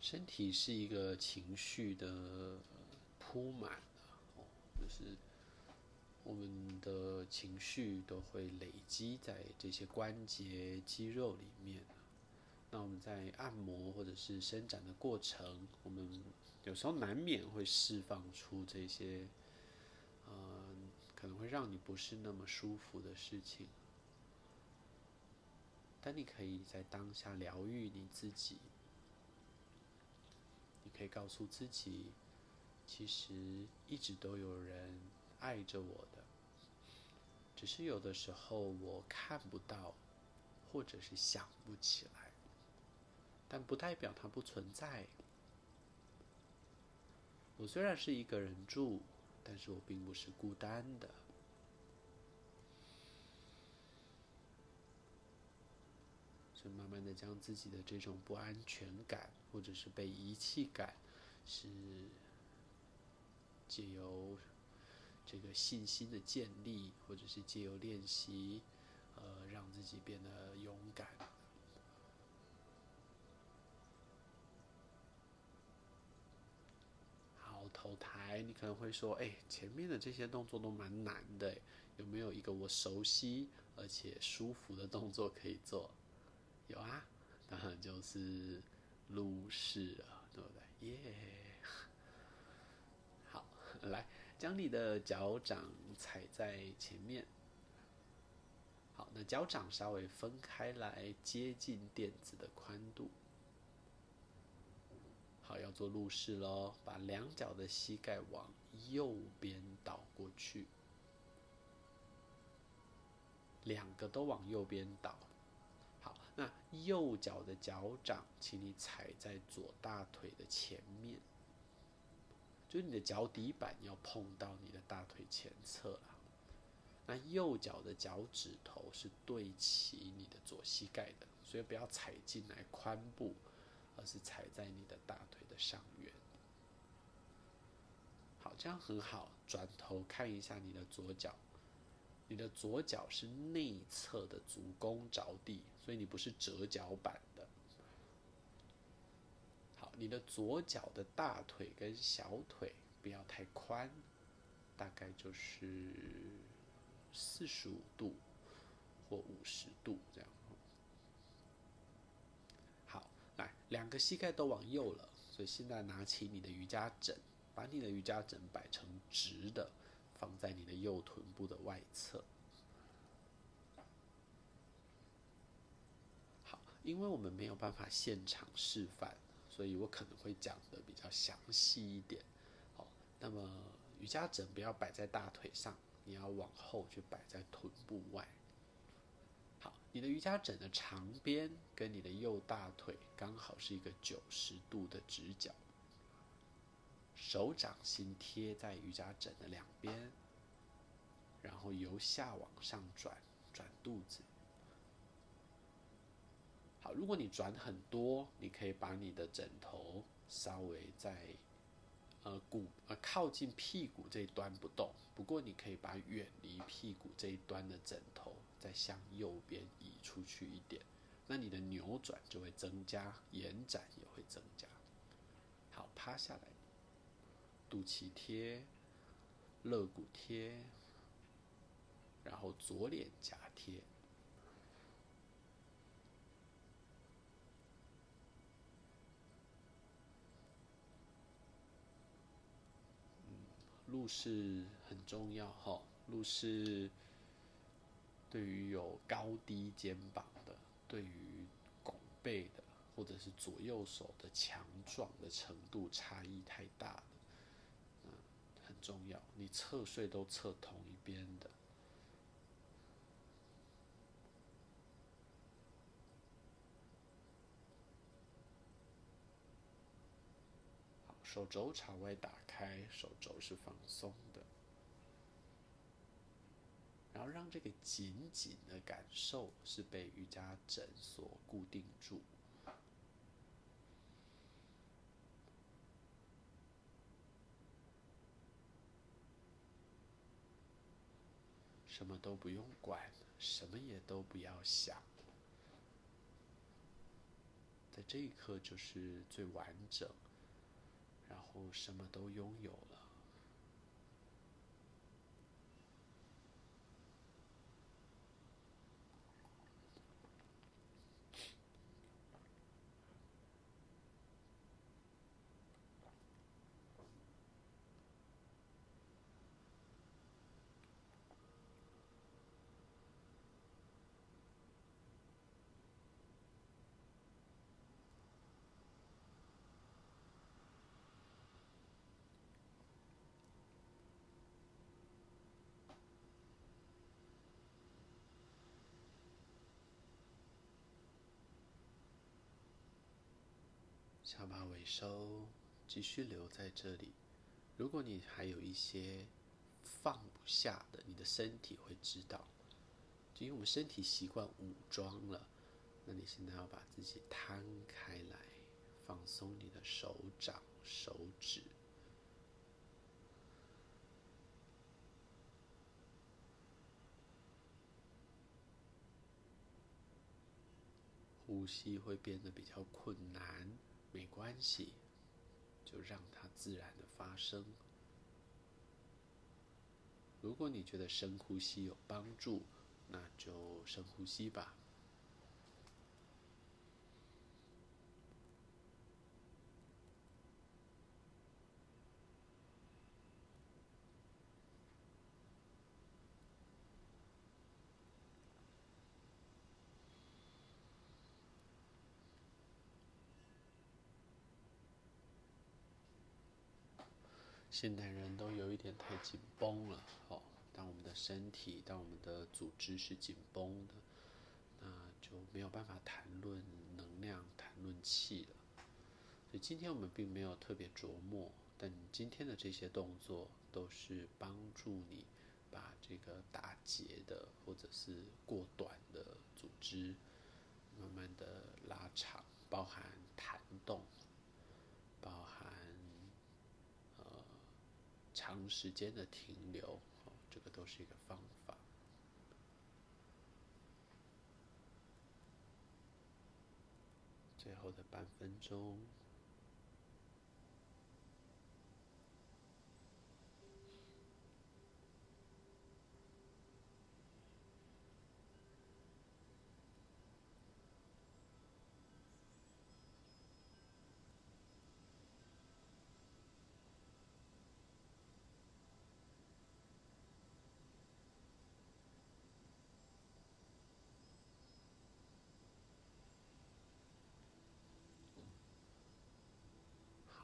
身体是一个情绪的铺满哦，就是我们的情绪都会累积在这些关节、肌肉里面。那我们在按摩或者是伸展的过程，我们有时候难免会释放出这些，嗯，可能会让你不是那么舒服的事情。但你可以在当下疗愈你自己。可以告诉自己，其实一直都有人爱着我的，只是有的时候我看不到，或者是想不起来，但不代表它不存在。我虽然是一个人住，但是我并不是孤单的。所以慢慢的将自己的这种不安全感，或者是被遗弃感，是借由这个信心的建立，或者是借由练习，呃，让自己变得勇敢。好，头抬，你可能会说，哎，前面的这些动作都蛮难的，有没有一个我熟悉而且舒服的动作可以做？有啊，当然就是入式了，对不对？耶、好，来，将你的脚掌踩在前面。好，那脚掌稍微分开来，接近垫子的宽度。好，要做入式喽，把两脚的膝盖往右边倒过去，两个都往右边倒。那右脚的脚掌，请你踩在左大腿的前面，就是你的脚底板要碰到你的大腿前侧了。那右脚的脚趾头是对齐你的左膝盖的，所以不要踩进来髋部，而是踩在你的大腿的上缘。好，这样很好。转头看一下你的左脚。你的左脚是内侧的足弓着地，所以你不是折脚板的。好，你的左脚的大腿跟小腿不要太宽，大概就是四十五度或五十度这样。好，来，两个膝盖都往右了，所以现在拿起你的瑜伽枕，把你的瑜伽枕摆成直的。放在你的右臀部的外侧。好，因为我们没有办法现场示范，所以我可能会讲的比较详细一点。好，那么瑜伽枕不要摆在大腿上，你要往后去摆在臀部外。好，你的瑜伽枕的长边跟你的右大腿刚好是一个九十度的直角。手掌心贴在瑜伽枕的两边，然后由下往上转，转肚子。好，如果你转很多，你可以把你的枕头稍微在呃骨呃靠近屁股这一端不动，不过你可以把远离屁股这一端的枕头再向右边移出去一点，那你的扭转就会增加，延展也会增加。好，趴下来。肚脐贴，肋骨贴，然后左脸颊贴。嗯，入式很重要哈，路是对于有高低肩膀的，对于拱背的，或者是左右手的强壮的程度差异太大的。重要，你侧睡都侧同一边的。好，手肘朝外打开，手肘是放松的，然后让这个紧紧的感受是被瑜伽枕所固定住。什么都不用管，什么也都不要想，在这一刻就是最完整，然后什么都拥有了。下巴尾收，继续留在这里。如果你还有一些放不下的，你的身体会知道，就因为我们身体习惯武装了。那你现在要把自己摊开来，放松你的手掌、手指，呼吸会变得比较困难。没关系，就让它自然的发生。如果你觉得深呼吸有帮助，那就深呼吸吧。现代人都有一点太紧绷了，哦，当我们的身体、当我们的组织是紧绷的，那就没有办法谈论能量、谈论气了。所以今天我们并没有特别琢磨，但今天的这些动作都是帮助你把这个打结的或者是过短的组织慢慢的拉长，包含弹动。包含长时间的停留，这个都是一个方法。最后的半分钟。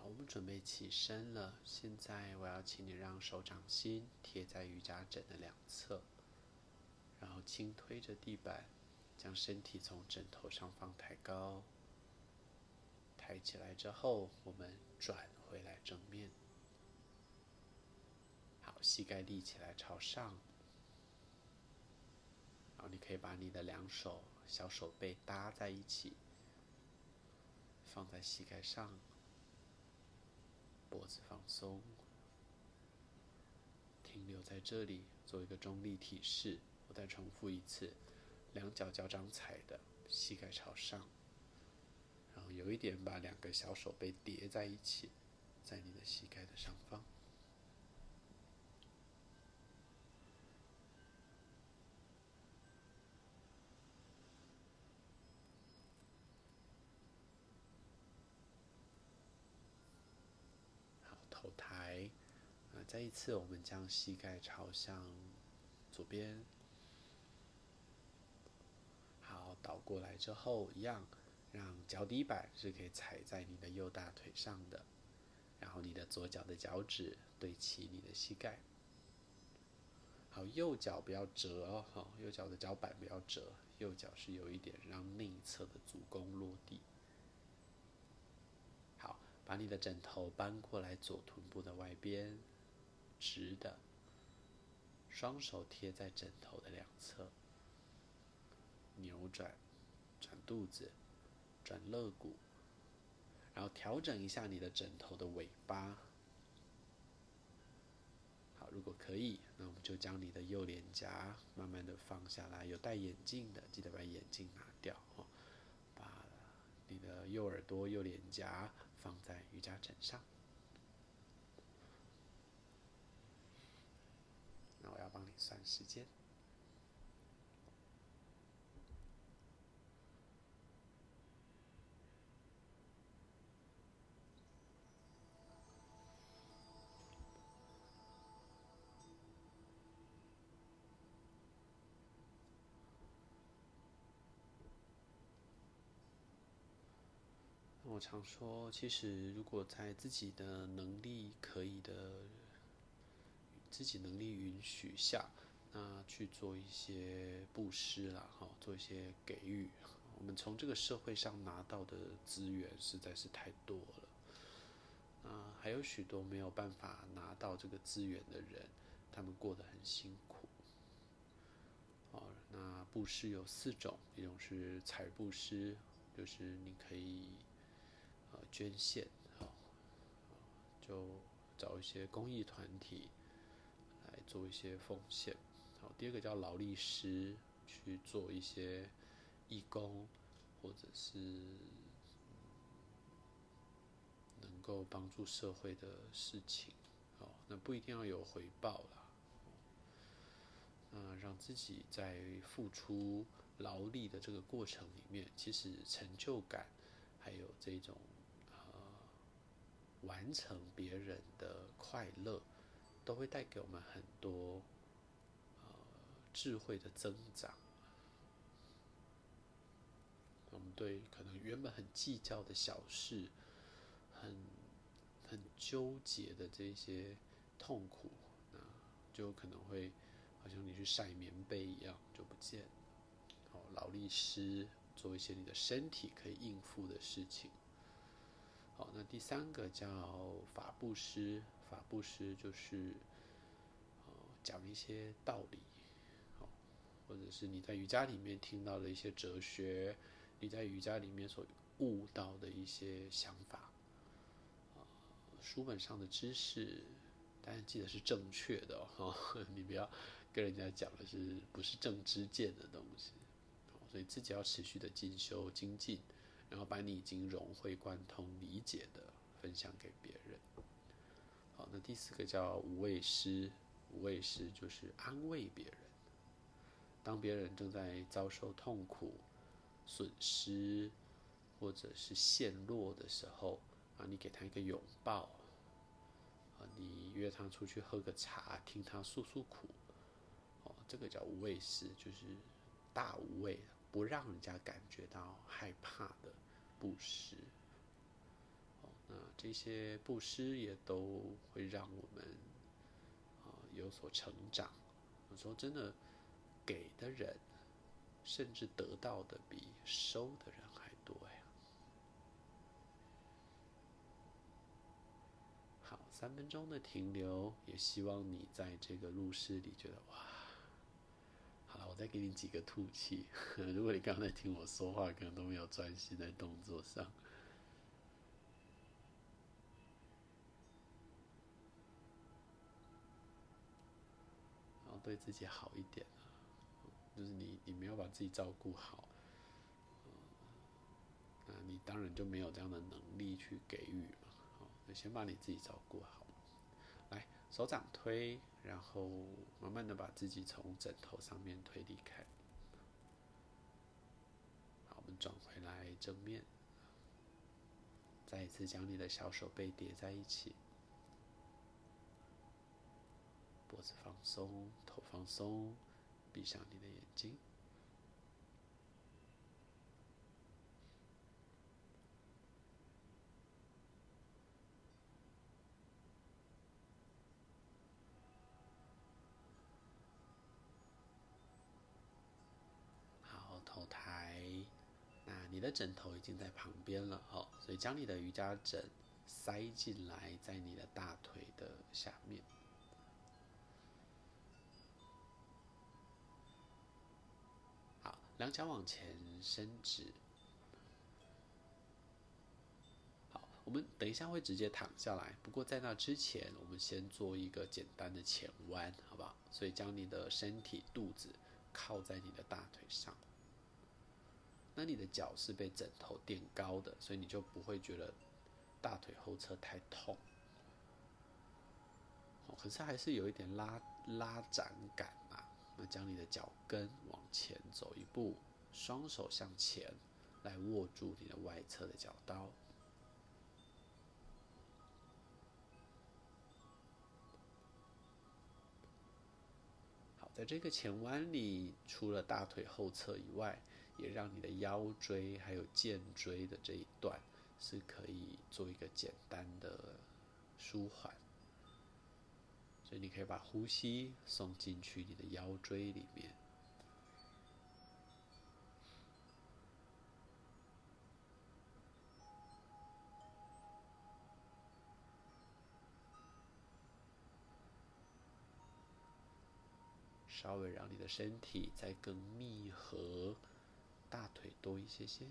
我们准备起身了。现在我要请你让手掌心贴在瑜伽枕的两侧，然后轻推着地板，将身体从枕头上方抬高。抬起来之后，我们转回来正面。好，膝盖立起来朝上。然后你可以把你的两手小手背搭在一起，放在膝盖上。脖子放松，停留在这里，做一个中立体式。我再重复一次：两脚脚掌踩的，膝盖朝上，然后有一点把两个小手背叠在一起，在你的膝盖的上方。再一次，我们将膝盖朝向左边。好，倒过来之后，一样，让脚底板是可以踩在你的右大腿上的，然后你的左脚的脚趾对齐你的膝盖。好，右脚不要折哦，好，右脚的脚板不要折，右脚是有一点让内侧的足弓落地。好，把你的枕头搬过来左臀部的外边。直的，双手贴在枕头的两侧，扭转，转肚子，转肋骨，然后调整一下你的枕头的尾巴。好，如果可以，那我们就将你的右脸颊慢慢的放下来。有戴眼镜的，记得把眼镜拿掉哦，把你的右耳朵、右脸颊放在瑜伽枕上。那我要帮你算时间。我常说，其实如果在自己的能力可以的、自己能力允许下，那去做一些布施啦，哈，做一些给予。我们从这个社会上拿到的资源实在是太多了，啊，还有许多没有办法拿到这个资源的人，他们过得很辛苦。哦，那布施有四种，一种是财布施，就是你可以。捐献，好，就找一些公益团体做一些奉献。好，第二个叫劳力师，去做一些义工，或者是能够帮助社会的事情。好，那不一定要有回报啦。那让自己在付出劳力的这个过程里面，其实成就感还有这种。完成别人的快乐，都会带给我们很多呃智慧的增长。我们对可能原本很计较的小事，很很纠结的这些痛苦，那就可能会好像你去晒棉被一样就不见了。好，劳力士，做一些你的身体可以应付的事情。好，那第三个叫法布施，法布施就是讲一些道理，或者是你在瑜伽里面听到的一些哲学，你在瑜伽里面所悟到的一些想法，书本上的知识，当然记得是正确的哦，你不要跟人家讲的是不是正知见的东西，所以自己要持续的进修精进。然后把你已经融会贯通、理解的分享给别人。好，那第四个叫无畏施，无畏施就是安慰别人。当别人正在遭受痛苦、损失或者是陷落的时候，啊，你给他一个拥抱，啊，你约他出去喝个茶，听他诉诉苦，哦，这个叫无畏施，就是大无畏。不让人家感觉到害怕的布施，那这些布施也都会让我们啊有所成长。有时候真的给的人，甚至得到的比收的人还多呀。好，三分钟的停留，也希望你在这个录视里觉得哇。好了，我再给你几个吐气。如果你刚才听我说话，可能都没有专心在动作上，对自己好一点，就是你你没有把自己照顾好，那你当然就没有这样的能力去给予嘛。好，那先把你自己照顾好。来，手掌推。然后慢慢的把自己从枕头上面推离开。好，我们转回来正面，再一次将你的小手背叠在一起，脖子放松，头放松，闭上你的眼睛。好，头抬。那你的枕头已经在旁边了，好，所以将你的瑜伽枕塞进来，在你的大腿的下面。两脚往前伸直。好，我们等一下会直接躺下来，不过在那之前，我们先做一个简单的前弯，好不好？所以将你的身体肚子靠在你的大腿上。那你的脚是被枕头垫高的，所以你就不会觉得大腿后侧太痛。哦可是还是有一点拉拉展感。那将你的脚跟往前走一步，双手向前来握住你的外侧的脚刀。好，在这个前弯里，除了大腿后侧以外，也让你的腰椎还有肩椎的这一段是可以做一个简单的舒缓。所以你可以把呼吸送进去你的腰椎里面，稍微让你的身体再更密合，大腿多一些些。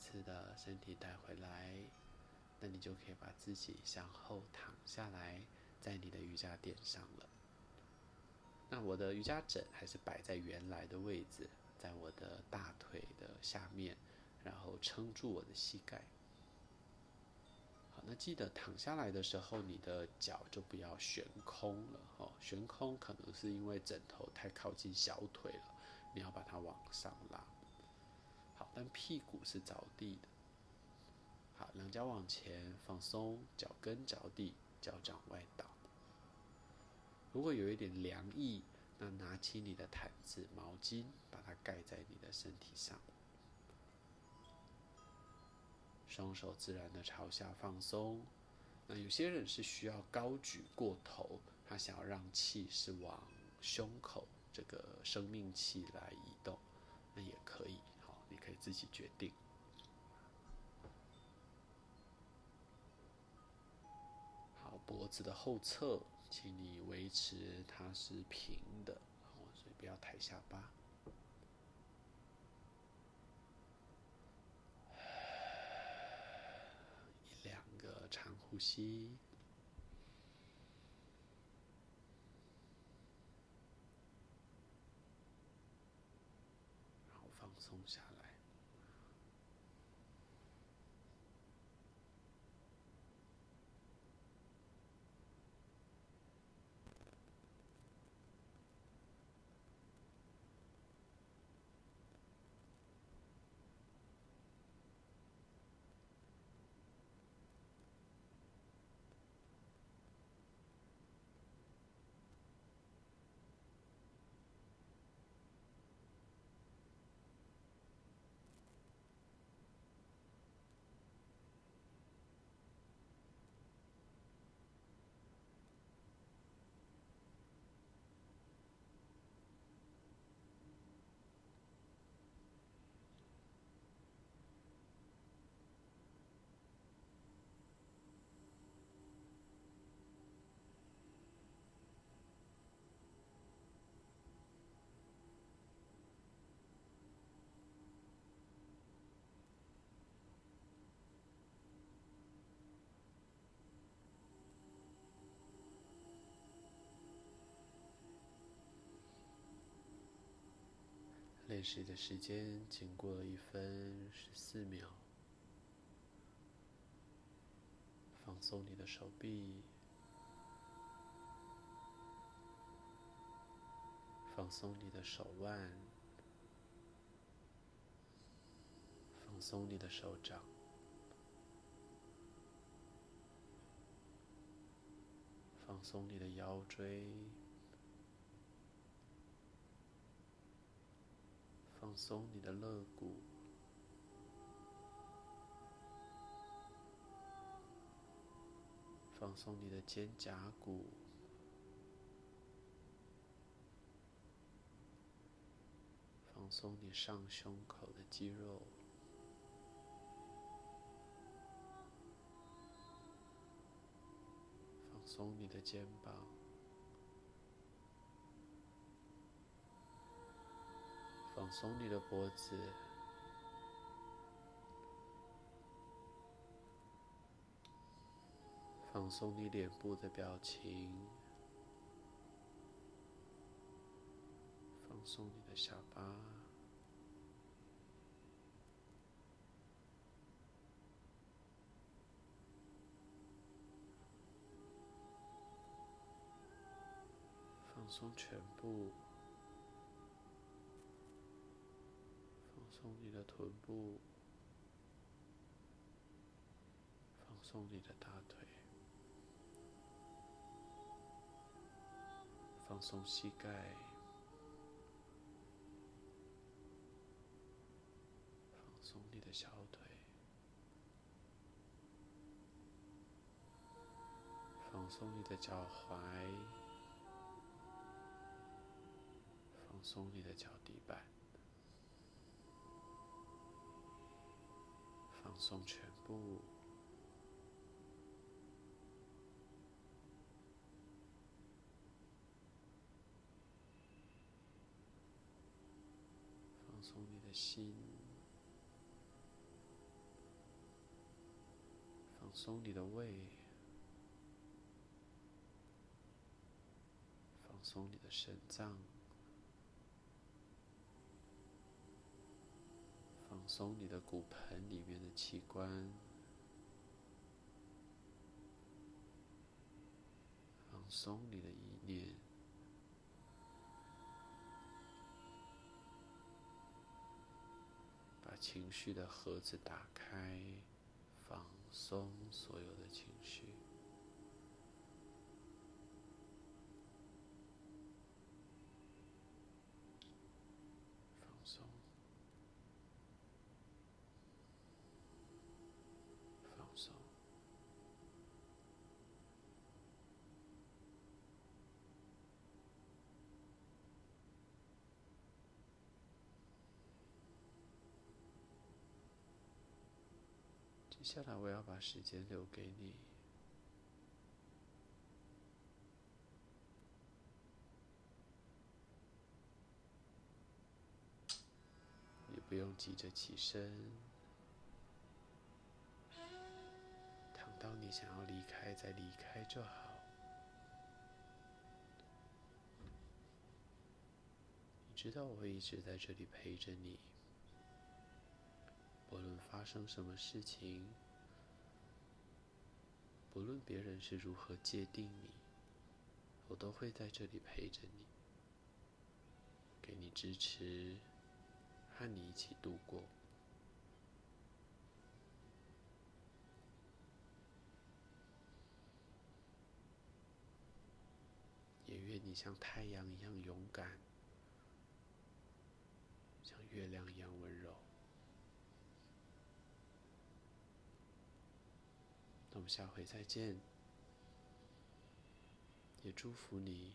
次的身体带回来，那你就可以把自己向后躺下来，在你的瑜伽垫上了。那我的瑜伽枕还是摆在原来的位置，在我的大腿的下面，然后撑住我的膝盖。好，那记得躺下来的时候，你的脚就不要悬空了哦，悬空可能是因为枕头太靠近小腿了，你要把它往上拉。但屁股是着地的，好，两脚往前放松，脚跟着地，脚掌外倒。如果有一点凉意，那拿起你的毯子、毛巾，把它盖在你的身体上。双手自然的朝下放松。那有些人是需要高举过头，他想要让气是往胸口这个生命气来移动，那也可以。你可以自己决定。好，脖子的后侧，请你维持它是平的，所以不要抬下巴。一两个长呼吸，然后放松下来。练习的时间经过了一分十四秒，放松你的手臂，放松你的手腕，放松你的手掌，放松你的腰椎。放松你的肋骨。放松你的肩胛骨。放松你上胸口的肌肉。放松你的肩膀。放松你的脖子，放松你脸部的表情，放松你的下巴。放松全部，放松你的臀部，放松你的大腿，放松膝盖，放松你的小腿，放松你的脚踝。放松你的脚底板，放松全部，放松你的心，放松你的胃，放松你的肾脏。放松你的骨盆里面的器官，放松你的意念，把情绪的盒子打开，放松所有的情绪。接下来，我要把时间留给你。你不用急着起身，躺到你想要离开再离开就好。你知道我会一直在这里陪着你。不论发生什么事情，不论别人是如何界定你，我都会在这里陪着你，给你支持，和你一起度过。也愿你像太阳一样勇敢，像月亮一样温柔。我下回再见，也祝福你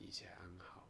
一切安好。